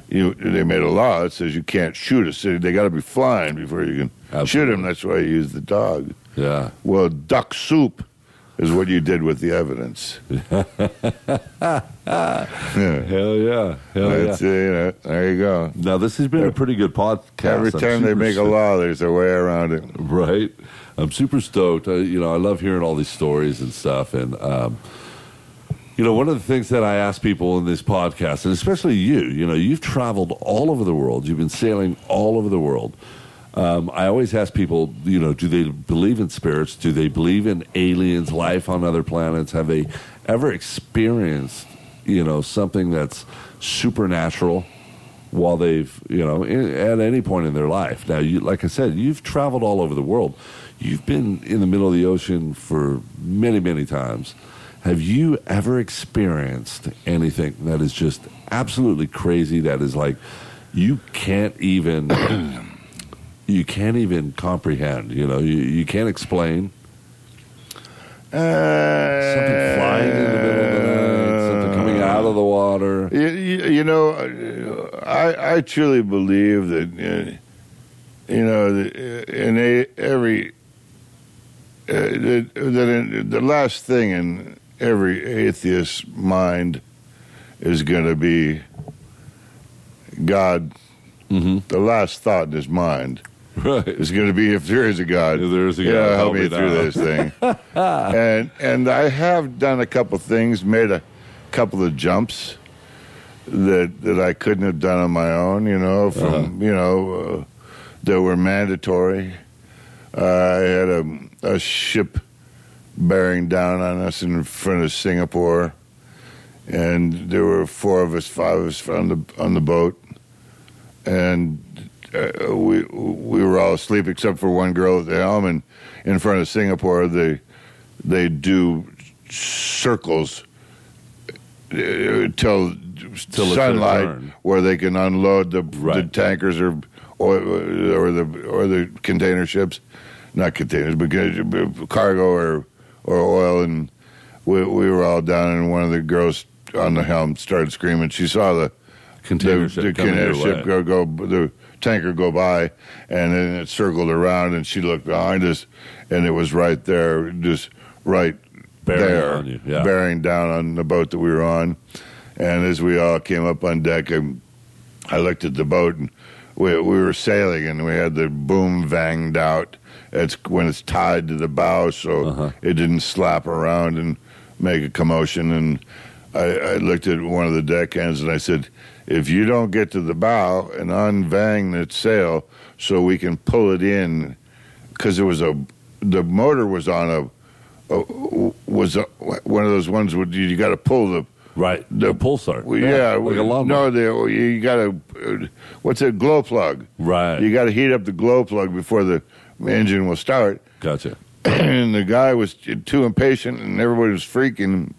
you they made a law that says you can't shoot a city. They got to be flying before you can shoot Absolutely. them. That's why you use the dog. Yeah. Well, duck soup is what you did with the evidence. yeah. Hell yeah. Hell That's, yeah. you know, there you go. Now this has been a pretty good podcast. Every time they make a law, there's a way around it. right? I'm super stoked. Uh, you know, I love hearing all these stories and stuff. And um, you know, one of the things that I ask people in this podcast, and especially you, you know, you've traveled all over the world. You've been sailing all over the world. Um, I always ask people, you know, do they believe in spirits? Do they believe in aliens, life on other planets? Have they ever experienced, you know, something that's supernatural? while they've you know in, at any point in their life. Now, you like I said, you've traveled all over the world. You've been in the middle of the ocean for many many times. Have you ever experienced anything that is just absolutely crazy? That is like you can't even you can't even comprehend. You know, you, you can't explain Uh, something flying in the middle of the night, something coming out of the water. You, you, you know, I I truly believe that uh, you know uh, in a, every that, that in, the last thing in every atheist's mind is going to be God. hmm The last thought in his mind Right. is going to be if there is a God. If there is a yeah, God, help help me me through this thing. and and I have done a couple things, made a couple of jumps that that I couldn't have done on my own. You know, from Uh-huh. you know uh, that were mandatory. Uh, I had a, a ship bearing down on us in front of Singapore, and there were four of us, five of us on the on the boat, and uh, we we were all asleep except for one girl at the helm. And in front of Singapore, they they do circles uh, till Till sunlight where they can unload the, the tankers or or or the or the container ships, not containers, but uh, cargo or or oil. And we we were all down, and one of the girls on the helm started screaming. She saw the Container the, ship the container ship go go the tanker go by, and then it circled around, and she looked behind us, and it was right there, just right Bearing there, yeah. bearing down on the boat that we were on. And as we all came up on deck, I, I looked at the boat, and we, we were sailing, and we had the boom vanged out. It's when it's tied to the bow, so Uh-huh. it didn't slap around and make a commotion. And I, I looked at one of the deckhands, and I said, "If you don't get to the bow and unvang the sail, so we can pull it in, because it was a the motor was on a." was a, one of those ones where you got to pull the Right. The- The pulsar. Well, yeah, Like a lawnmower. no, the, you got to what's a glow plug? Right. You got to heat up the glow plug before the engine will start. Gotcha. and the guy was too impatient, and everybody was freaking.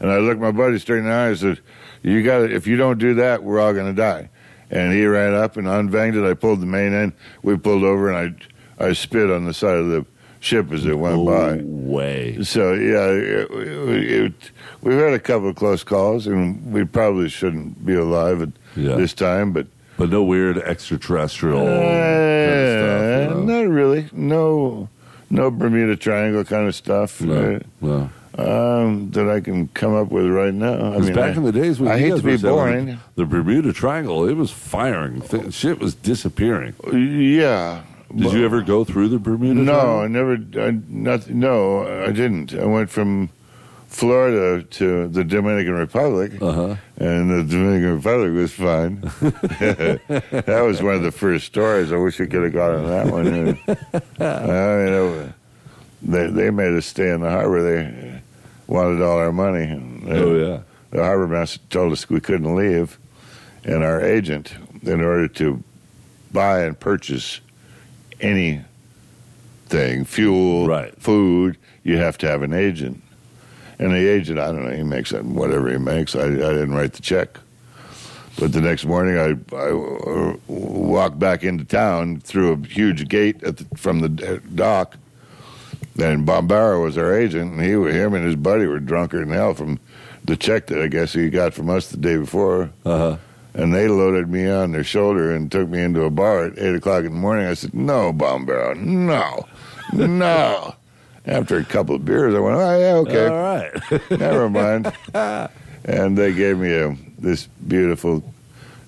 And I looked my buddy straight in the eye and said, "You got to If you don't do that, we're all going to die." And he ran up and unvanged it. I pulled the main end. We pulled over, and I I spit on the side of the ship as it went No by. way. So yeah, it, it, we've had a couple of close calls, and we probably shouldn't be alive at Yeah. this time, but But no weird extraterrestrial kind of uh, stuff. you know? not really. No, no Bermuda Triangle kind of stuff No, no. uh, um, that I can come up with right now. I Because mean, back I, in the days when I you hate to be boring. the Bermuda Triangle, it was firing. Th- shit was disappearing. yeah. Did you ever go through the Bermuda No, Triangle? I never. I, not, no, I didn't. I went from Florida to the Dominican Republic. Uh-huh. and the Dominican Republic was fun. that was one of the first stories. I wish we could have got on that one. I mean, they they made us stay in the harbor. They wanted all our money. Oh, yeah. The harbor master told us we couldn't leave, and our agent, in order to buy and purchase anything, fuel, Right. food, you have to have an agent. And the agent, I don't know, he makes it whatever he makes. I, I didn't write the check. But the next morning, I, I uh, walked back into town through a huge gate at the, from the dock. And Bombara was our agent, and he, him and his buddy were drunker than hell from the check that I guess he got from us the day before. Uh-huh. And they loaded me on their shoulder and took me into a bar at 8 o'clock in the morning. I said, No, Bombara, no, no. After a couple of beers, I went, Oh, yeah, okay. All right. Never mind. and they gave me a, this beautiful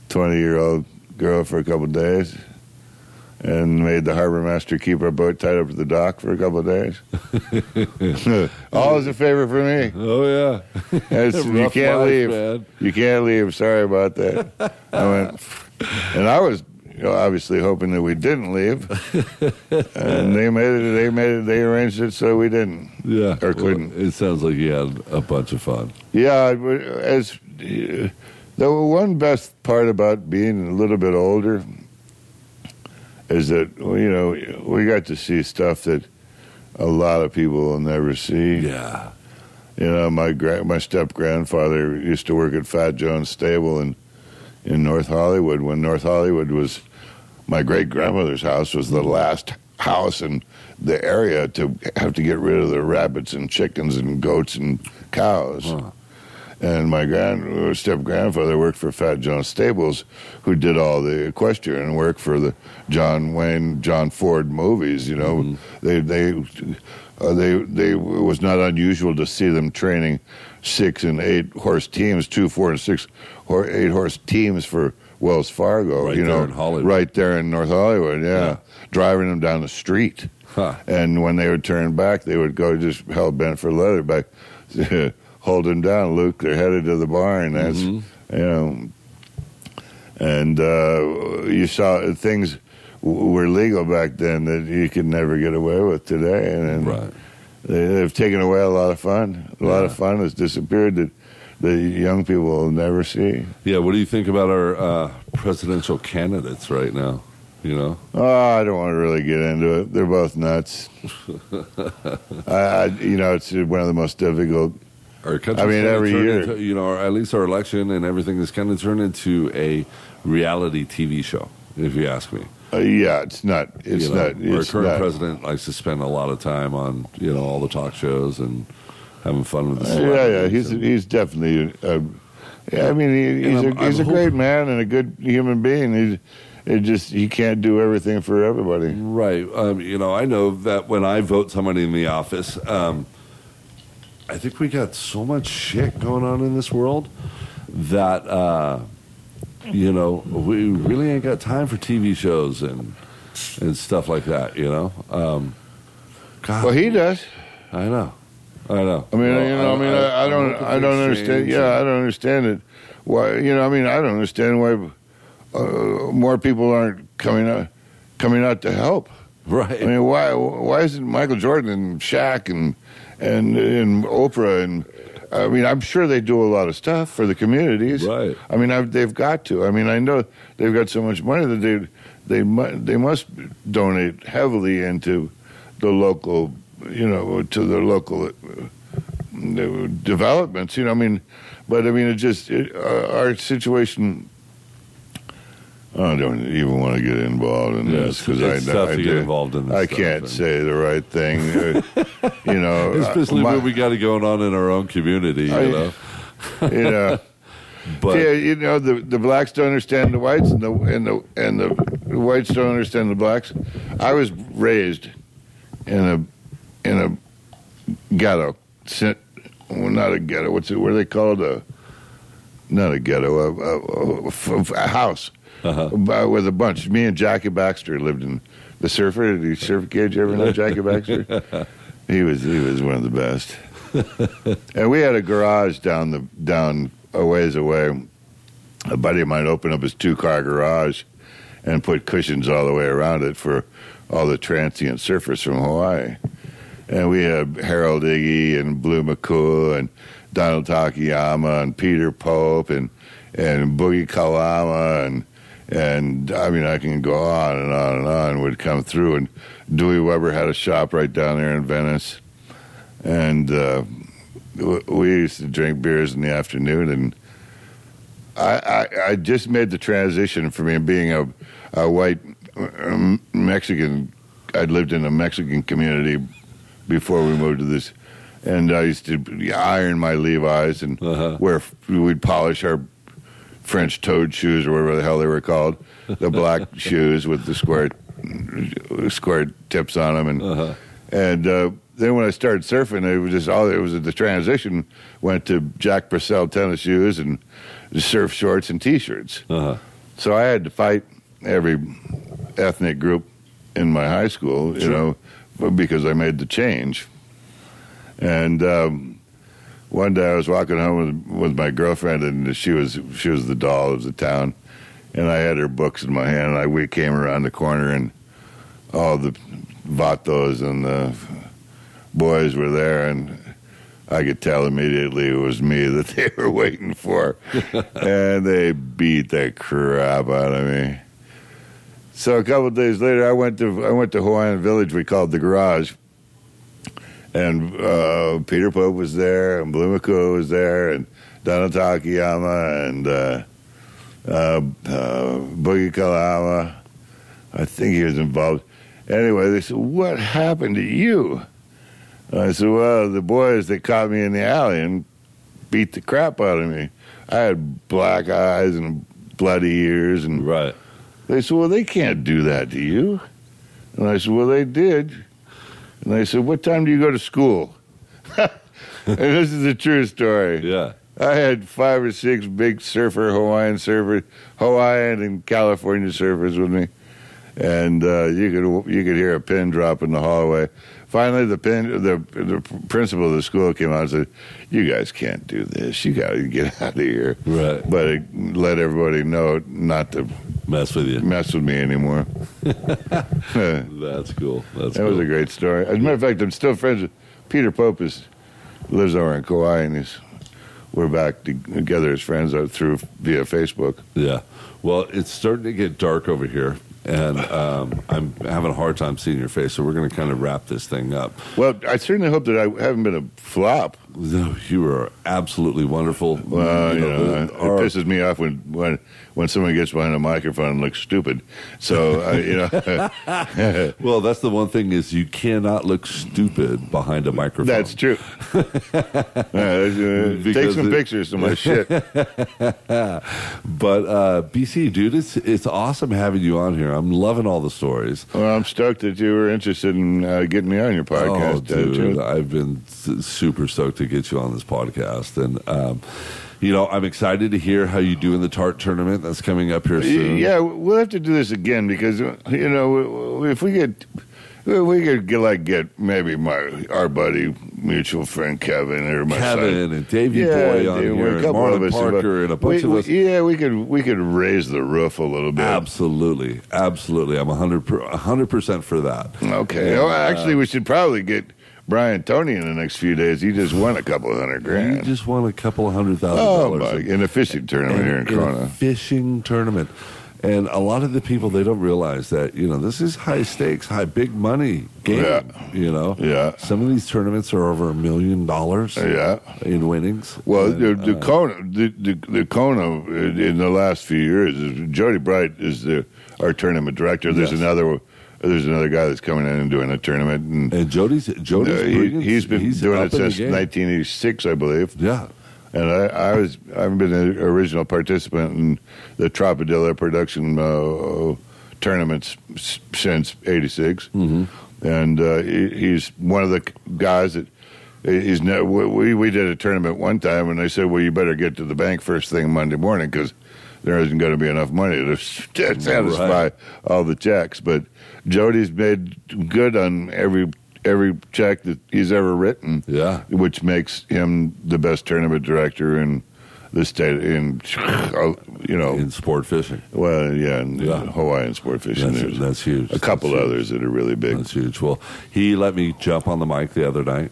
20 year old girl for a couple of days and made the harbor master keep our boat tied up to the dock for a couple of days. Always a favor for me. oh, yeah. You can't life, leave. man. You can't leave. Sorry about that. I went, and I was you know, obviously hoping that we didn't leave. and they made it. They made it. They arranged it so we didn't. Yeah. Or couldn't. it sounds like you had a bunch of fun. Yeah, as the one best part about being a little bit older is that you know we got to see stuff that a lot of people will never see. Yeah. You know, my gra- my step grandfather used to work at Fat Jones Stable in in North Hollywood when North Hollywood was my great grandmother's house was the mm-hmm. last house in the area to have to get rid of the rabbits and chickens and goats and cows. Huh. And my grand uh, step grandfather worked for Fat Jones Stables, who did all the equestrian work for the John Wayne, John Ford movies. You know, mm-hmm. they they uh, they they it was not unusual to see them training six and eight horse teams, two, four, and six, or eight horse teams for Wells Fargo. Right you there know, right there in North Hollywood. Yeah, Yeah. driving them down the street. Huh. And when they would turn back, they would go just hell bent for leatherback, hold him down. Luke, they're headed to the barn. That's you know, and uh, you saw things were legal back then that you could never get away with today, and, and Right. They, they've taken away a lot of fun. A lot Yeah. of fun has disappeared that the young people will never see. Yeah. What do you think about our uh, presidential candidates right now? You know? Oh, I don't want to really get into it. They're both nuts. I, I, you know, it's one of the most difficult Our country's I mean, every year. into- you know, at least our election and everything is kind of turned into a reality TV show, if you ask me. Uh, yeah, it's not. It's you know, not. our It's current not. president likes to spend a lot of time on, you know, all the talk shows and having fun with the Uh, yeah, yeah. He's and- he's definitely. Uh, yeah, I mean, he, he's I'm- a he's I'm a great man and a good human being. He's it just he can't do everything for everybody. Right. Um, you know, I know that when I vote somebody in the office, um, I think we got so much shit going on in this world that, uh, you know, we really ain't got time for TV shows and and stuff like that. You know. Um, God, Well, he does. I know. I know. I mean, Well, you know, I, mean, I, I don't, I don't understand. Yeah, I don't understand it. Why, you know, I mean, I don't understand why uh, more people aren't coming out, coming out to help. Right. I mean, why, why isn't Michael Jordan and Shaq and and and Oprah and I mean, I'm sure they do a lot of stuff for the communities. Right. I mean, I've, they've got to. I mean, I know they've got so much money that they they mu- they must donate heavily into the local, you know, to the local uh, developments. You know, I mean, but I mean, it just it, uh, our situation. I don't even want to get involved in Yeah, this because I, I do- involved in this I stuff, can't say the right thing. uh, you know, Especially uh, my- when we got it going on in our own community, you know. you know. But yeah, you know the the blacks don't understand the whites, and the and the and the whites don't understand the blacks. I was raised in a in a ghetto, well, not a ghetto. What's it? What are they called? A not a ghetto, a, a, a- a house Uh-huh. uh, with a bunch. Me and Jackie Baxter lived in the surfer. Did you surf kid? You ever know Jackie Baxter? he was he was one of the best. and we had a garage down the down a ways away. A buddy of mine opened up his two car garage and put cushions all the way around it for all the transient surfers from Hawaii. And we had Harold Iggy and Blue McCool and Donald Takayama and Peter Pope and and Boogie Kalama and and I mean I can go on and on and on would come through and Dewey Weber had a shop right down there in Venice and uh, we used to drink beers in the afternoon and I, I, I just made the transition from me being a, a white um, Mexican. I'd lived in a Mexican community before we moved to this, and I used to iron my Levi's and Uh-huh. wear. We'd polish our French toed shoes or whatever the hell they were called, the black shoes with the square square tips on them, and Uh-huh. and uh, then when I started surfing, it was just all it was the transition went to Jack Purcell tennis shoes and surf shorts and t-shirts. uh-huh. So I had to fight every ethnic group in my high school, you know, because I made the change. And um, one day I was walking home with, with my girlfriend, and she was she was the doll of the town, and I had her books in my hand. And I we came around the corner, and all the vatos and the boys were there, and I could tell immediately it was me that they were waiting for, and they beat the crap out of me. So a couple of days later, I went to I went to Hawaiian Village. We called the Garage, and uh, Peter Pope was there, and Blue McCool was there, and Donna Takayama, and uh, uh, uh, Boogie Kalama. I think he was involved. Anyway, they said, "What happened to you?" I said, "Well, the boys that caught me in the alley and beat the crap out of me. I had black eyes and bloody ears, and Right. they said, Well, they can't do that to you. And I said, Well, they did. And they said, What time do you go to school? and this is a true story. Yeah. I had five or six big surfer, Hawaiian surfer, Hawaiian and California surfers with me. And uh, you could you could hear a pin drop in the hallway. Finally, the pin the the principal of the school came out and said, "You guys can't do this. You got to get out of here." Right. But it let everybody know not to Mess with you. mess with me anymore. That's cool. That's was cool. a great story. As a matter of fact, I'm still friends with Peter Pope. Is lives over in Kauai, and he's we're back together as friends through via Facebook. Yeah. Well, it's starting to get dark over here, and um, I'm having a hard time seeing your face, so we're going to kind of wrap this thing up. Well, I certainly hope that I haven't been a flop. No, you are absolutely wonderful. Well, You know, know, the- it pisses me off when when when someone gets behind a microphone and looks stupid. So uh, you know, well, that's the one thing is you cannot look stupid behind a microphone. that's true. Uh, take some it- pictures of my shit. But uh, BC, dude, it's it's awesome having you on here. I'm loving all the stories. Well, I'm stoked that you were interested in uh, getting me on your podcast. oh, uh, dude, too. I've been s- super stoked to get you on this podcast, and um, you know, I'm excited to hear how you do in the Tart tournament that's coming up here soon. Yeah, we'll have to do this again because uh, you know if we get if we could get like get maybe my our buddy mutual friend Kevin or my son. Kevin and Davey Yeah, Boy on dude, here, a couple Marlon of us, Parker, and a bunch we, of us. yeah, we could we could raise the roof a little bit. Absolutely, absolutely. I'm 100 percent for that. Okay. And, oh, uh, actually, we should probably get Brian Tony in the next few days. He just won a couple of hundred He grand. just won a couple of hundred thousand oh dollars. In a fishing tournament here in a Corona. fishing tournament. And a lot of the people they don't realize that you know this is high stakes, high big money game. Yeah. You know, Yeah. Some of these tournaments are over a million dollars. Yeah. in winnings. Well, And, the, the uh, Kona, the, the, the Kona in in the last few years, Jody Bright is the our tournament director. There's Yes. another, there's another guy that's coming in and doing a tournament, and and Jody's Jody's uh, he, he's been doing it since 1986, I believe. Yeah, And I, I was, I've been an original participant in the Tropidilla production uh, tournaments since '86, Mm-hmm. and uh, he, he's one of the guys that he's. Ne- we we did a tournament one time, and they said, "Well, you better get to the bank first thing Monday morning because there isn't going to be enough money to to satisfy Right. all the checks." But Jody's made good on every every check that he's ever written yeah. which makes him the best tournament director in the state in you know In sport fishing, well yeah in Yeah. Hawaiian sport fishing that's, that's huge. a couple That's huge. others that are really big That's huge. Well, he let me jump on the mic the other night,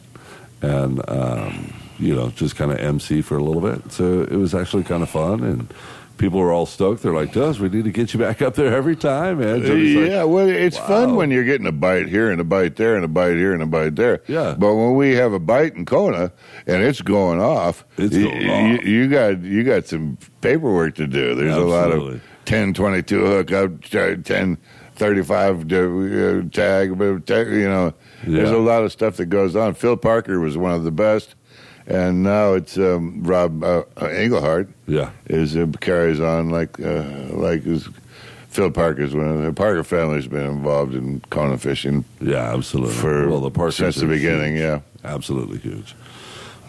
and um, you know, just kind of MC for a little bit. So it was actually kind of fun, and people were all stoked. They're like, "Does we need to get you back up there every time, man?" Like, yeah, well, it's fun when you're getting a bite here and a bite there and a bite here and a bite there. Yeah. But when we have a bite in Kona and it's going off, It's going y- off. You, got you got some paperwork to do. There's a lot of 10, 22 hook up, 10, 35 uh, tag, you know. There's a lot of stuff that goes on. Phil Parker was one of the best, and now it's um, Rob uh, Englehart yeah, is uh, carries on like uh, like is Phil Parker's one of the Parker family's been involved in Kona fishing yeah, absolutely. for well, the Parkers since the beginning. huge. Yeah. absolutely huge.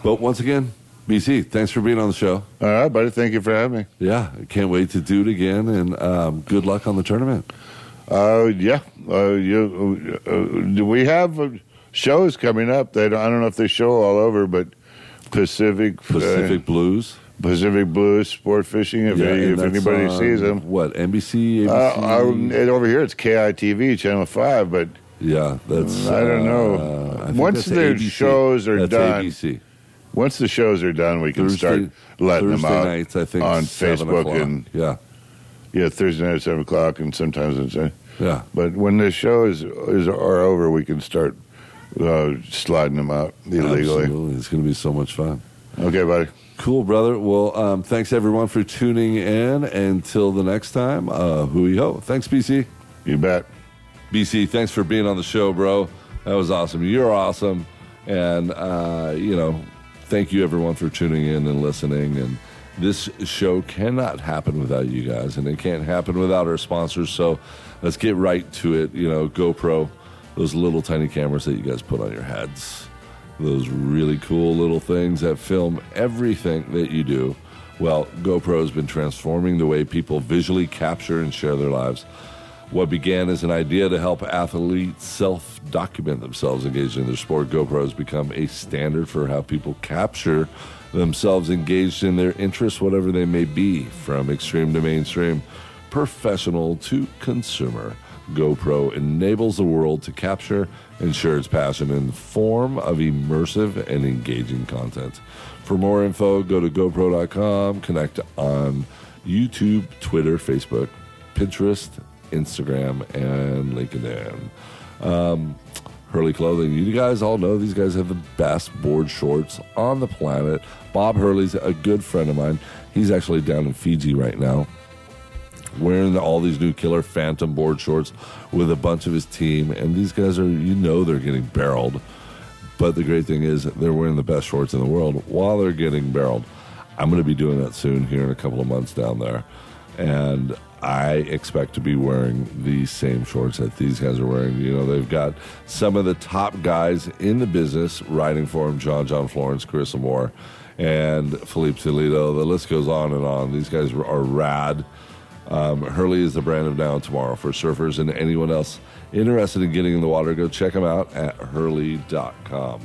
But once again, BC, thanks for being on the show. All right, buddy. Thank you for having me. Yeah, can't wait to do it again, and um, good luck on the tournament. Uh, yeah. Uh, you, uh, do we have uh, shows coming up? They don't, I don't know if they show all over, but Pacific Pacific Blues. uh, Pacific Blues Sport Fishing. If, Yeah, any- and if that's anybody on, sees them. What NBC? Uh, ABC? uh, and over here it's KITV channel five, but yeah, that's. I don't know. uh, I think Once that's their ABC. shows are That's done, ABC. once the shows are done, we can start letting Thursday them out nights. I think on 7 Facebook o'clock. and yeah, yeah, Thursday night at seven o'clock, and sometimes it's. Uh, yeah. but when the show is is are over, we can start uh, sliding them out illegally. Absolutely, it's going to be so much fun. Okay, buddy. Cool, brother. Well, um, thanks everyone for tuning in. Until the next time, uh, hui ho. Thanks, BC. You bet. BC, thanks for being on the show, bro. That was awesome. You're awesome. And, uh, you know, thank you everyone for tuning in and listening. And this show cannot happen without you guys, and it can't happen without our sponsors. So let's get right to it. You know, GoPro, those little tiny cameras that you guys put on your heads, those really cool little things that film everything that you do. Well, GoPro has been transforming the way people visually capture and share their lives. What began as an idea to help athletes self document themselves engaged in their sport, GoPro has become a standard for how people capture themselves engaged in their interests, whatever they may be, from extreme to mainstream, professional to consumer. GoPro enables the world to capture and share its passion in the form of immersive and engaging content. For more info, go to GoPro.com, connect on YouTube, Twitter, Facebook, Pinterest, Instagram, and LinkedIn. Um, Hurley Clothing. You guys all know these guys have the best board shorts on the planet. Bob Hurley's a good friend of mine. He's actually down in Fiji right now wearing all these new killer phantom board shorts with a bunch of his team and these guys are you know they're getting barreled but the great thing is they're wearing the best shorts in the world while they're getting barreled i'm going to be doing that soon here in a couple of months down there and i expect to be wearing these same shorts that these guys are wearing you know they've got some of the top guys in the business riding for them john john florence chris moore and Filipe Toledo. The list goes on and on. These guys are rad. Um, Hurley is the brand of now and tomorrow for surfers and anyone else interested in getting in the water. Go check them out at hurley.com.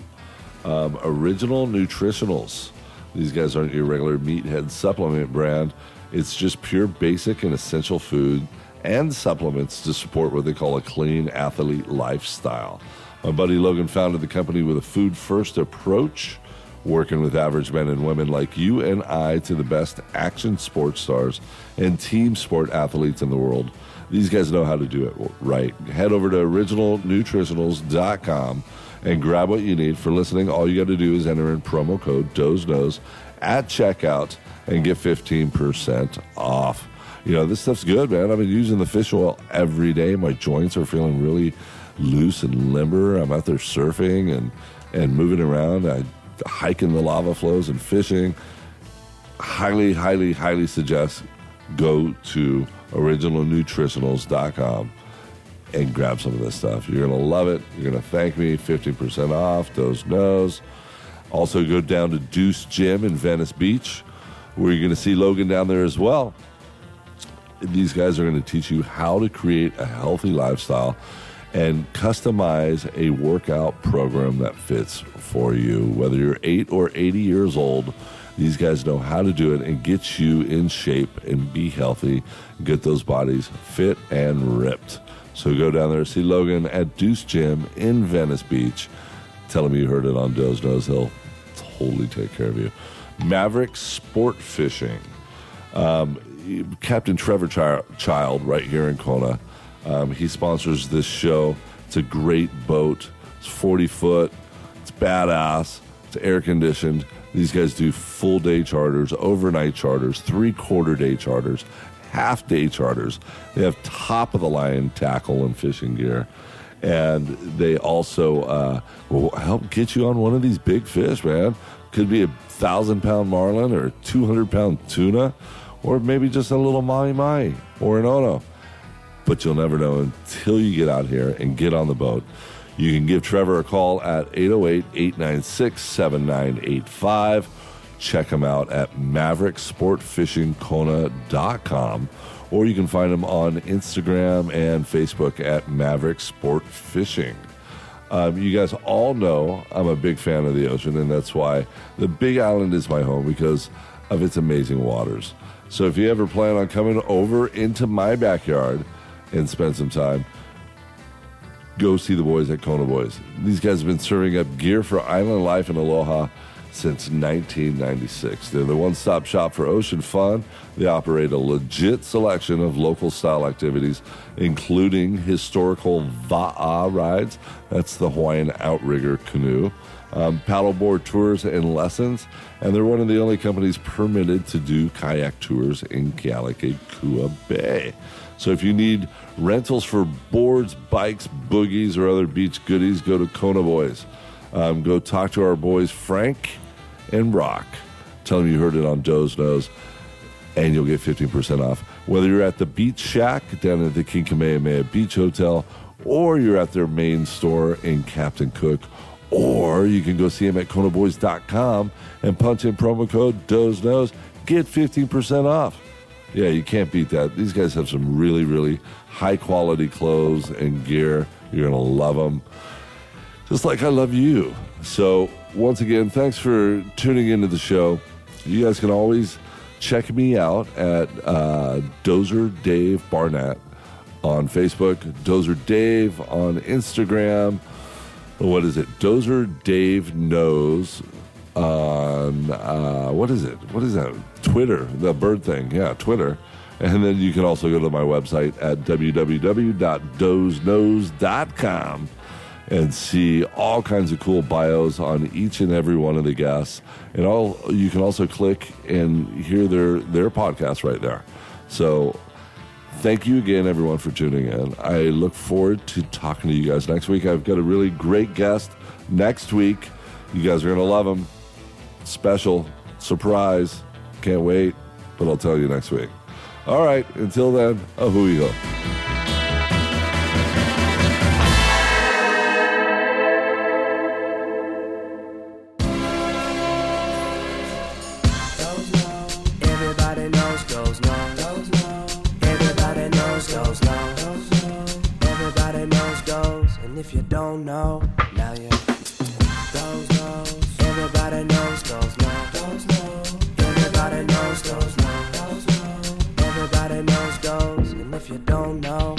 Um, original Nutritionals. These guys aren't your regular meathead supplement brand. It's just pure basic and essential food and supplements to support what they call a clean athlete lifestyle. My buddy Logan founded the company with a food first approach, working with average men and women like you and I to the best action sports stars and team sport athletes in the world. These guys know how to do it right. Head over to originalnutritionals.com and grab what you need. For listening, all you got to do is enter in promo code DOZEKNOWS at checkout and get 15% off. You know, this stuff's good, man. I've been using the fish oil every day. My joints are feeling really loose and limber. I'm out there surfing and, and moving around. I hiking the lava flows and fishing. Highly, highly, highly suggest go to originalnutritionals.com and grab some of this stuff. You're going to love it. You're going to thank me. 50% off. Doze Knows. Also, go down to Deuce Gym in Venice Beach, where you're going to see Logan down there as well. These guys are going to teach you how to create a healthy lifestyle and customize a workout program that fits for you. Whether you're 8 or 80 years old, these guys know how to do it and get you in shape and be healthy, get those bodies fit and ripped. So go down there, see Logan at Deuce Gym in Venice Beach. Tell him you heard it on Doze Knows. He'll totally take care of you. Maverick Sport Fishing. Um, Captain Trevor Child, right here in Kona. Um, he sponsors this show. It's a great boat. It's 40 foot. Badass. It's air conditioned. These guys do full day charters, overnight charters, three quarter day charters, half day charters. They have top of the line tackle and fishing gear. And they also uh, will help get you on one of these big fish, man. Could be a thousand pound marlin or a 200 pound tuna, or maybe just a little mahi mahi or an ono. But you'll never know until you get out here and get on the boat. You can give Trevor a call at 808 896 7985. Check him out at mavericksportfishingkona.com or you can find him on Instagram and Facebook at Maverick Sport Fishing. Um, you guys all know I'm a big fan of the ocean, and that's why the Big Island is my home because of its amazing waters. So if you ever plan on coming over into my backyard and spend some time, go see the boys at Kona Boys. These guys have been serving up gear for island life and aloha since 1996. They're the one stop shop for ocean fun. They operate a legit selection of local style activities, including historical va'a rides that's the Hawaiian outrigger canoe. Um, paddleboard tours and lessons, and they're one of the only companies permitted to do kayak tours in Kealakekua Bay. So if you need rentals for boards, bikes, boogies, or other beach goodies, go to Kona Boys. Um, go talk to our boys Frank and Rock. Tell them you heard it on Doze Knows, and you'll get 15% off. Whether you're at the Beach Shack down at the King Kamehameha Beach Hotel, or you're at their main store in Captain Cook, or you can go see them at konaboys.com and punch in promo code Doze Knows, get 15% off. Yeah, you can't beat that. These guys have some really, really high quality clothes and gear. You're going to love them. Just like I love you. So, once again, thanks for tuning into the show. You guys can always check me out at uh, Dozer Dave Barnett on Facebook, Dozer Dave on Instagram. What is it? Dozer Dave Knows on, uh, what is it? What is that? Twitter, the bird thing. Yeah, Twitter. And then you can also go to my website at www.dozeknows.com and see all kinds of cool bios on each and every one of the guests. And all you can also click and hear their their podcast right there. So thank you again everyone for tuning in. I look forward to talking to you guys next week. I've got a really great guest next week. You guys are going to love him. Special surprise. Can't wait, but I'll tell you next week. All right, until then, a hui ho. Everybody knows. And if you don't know, now if you don't know,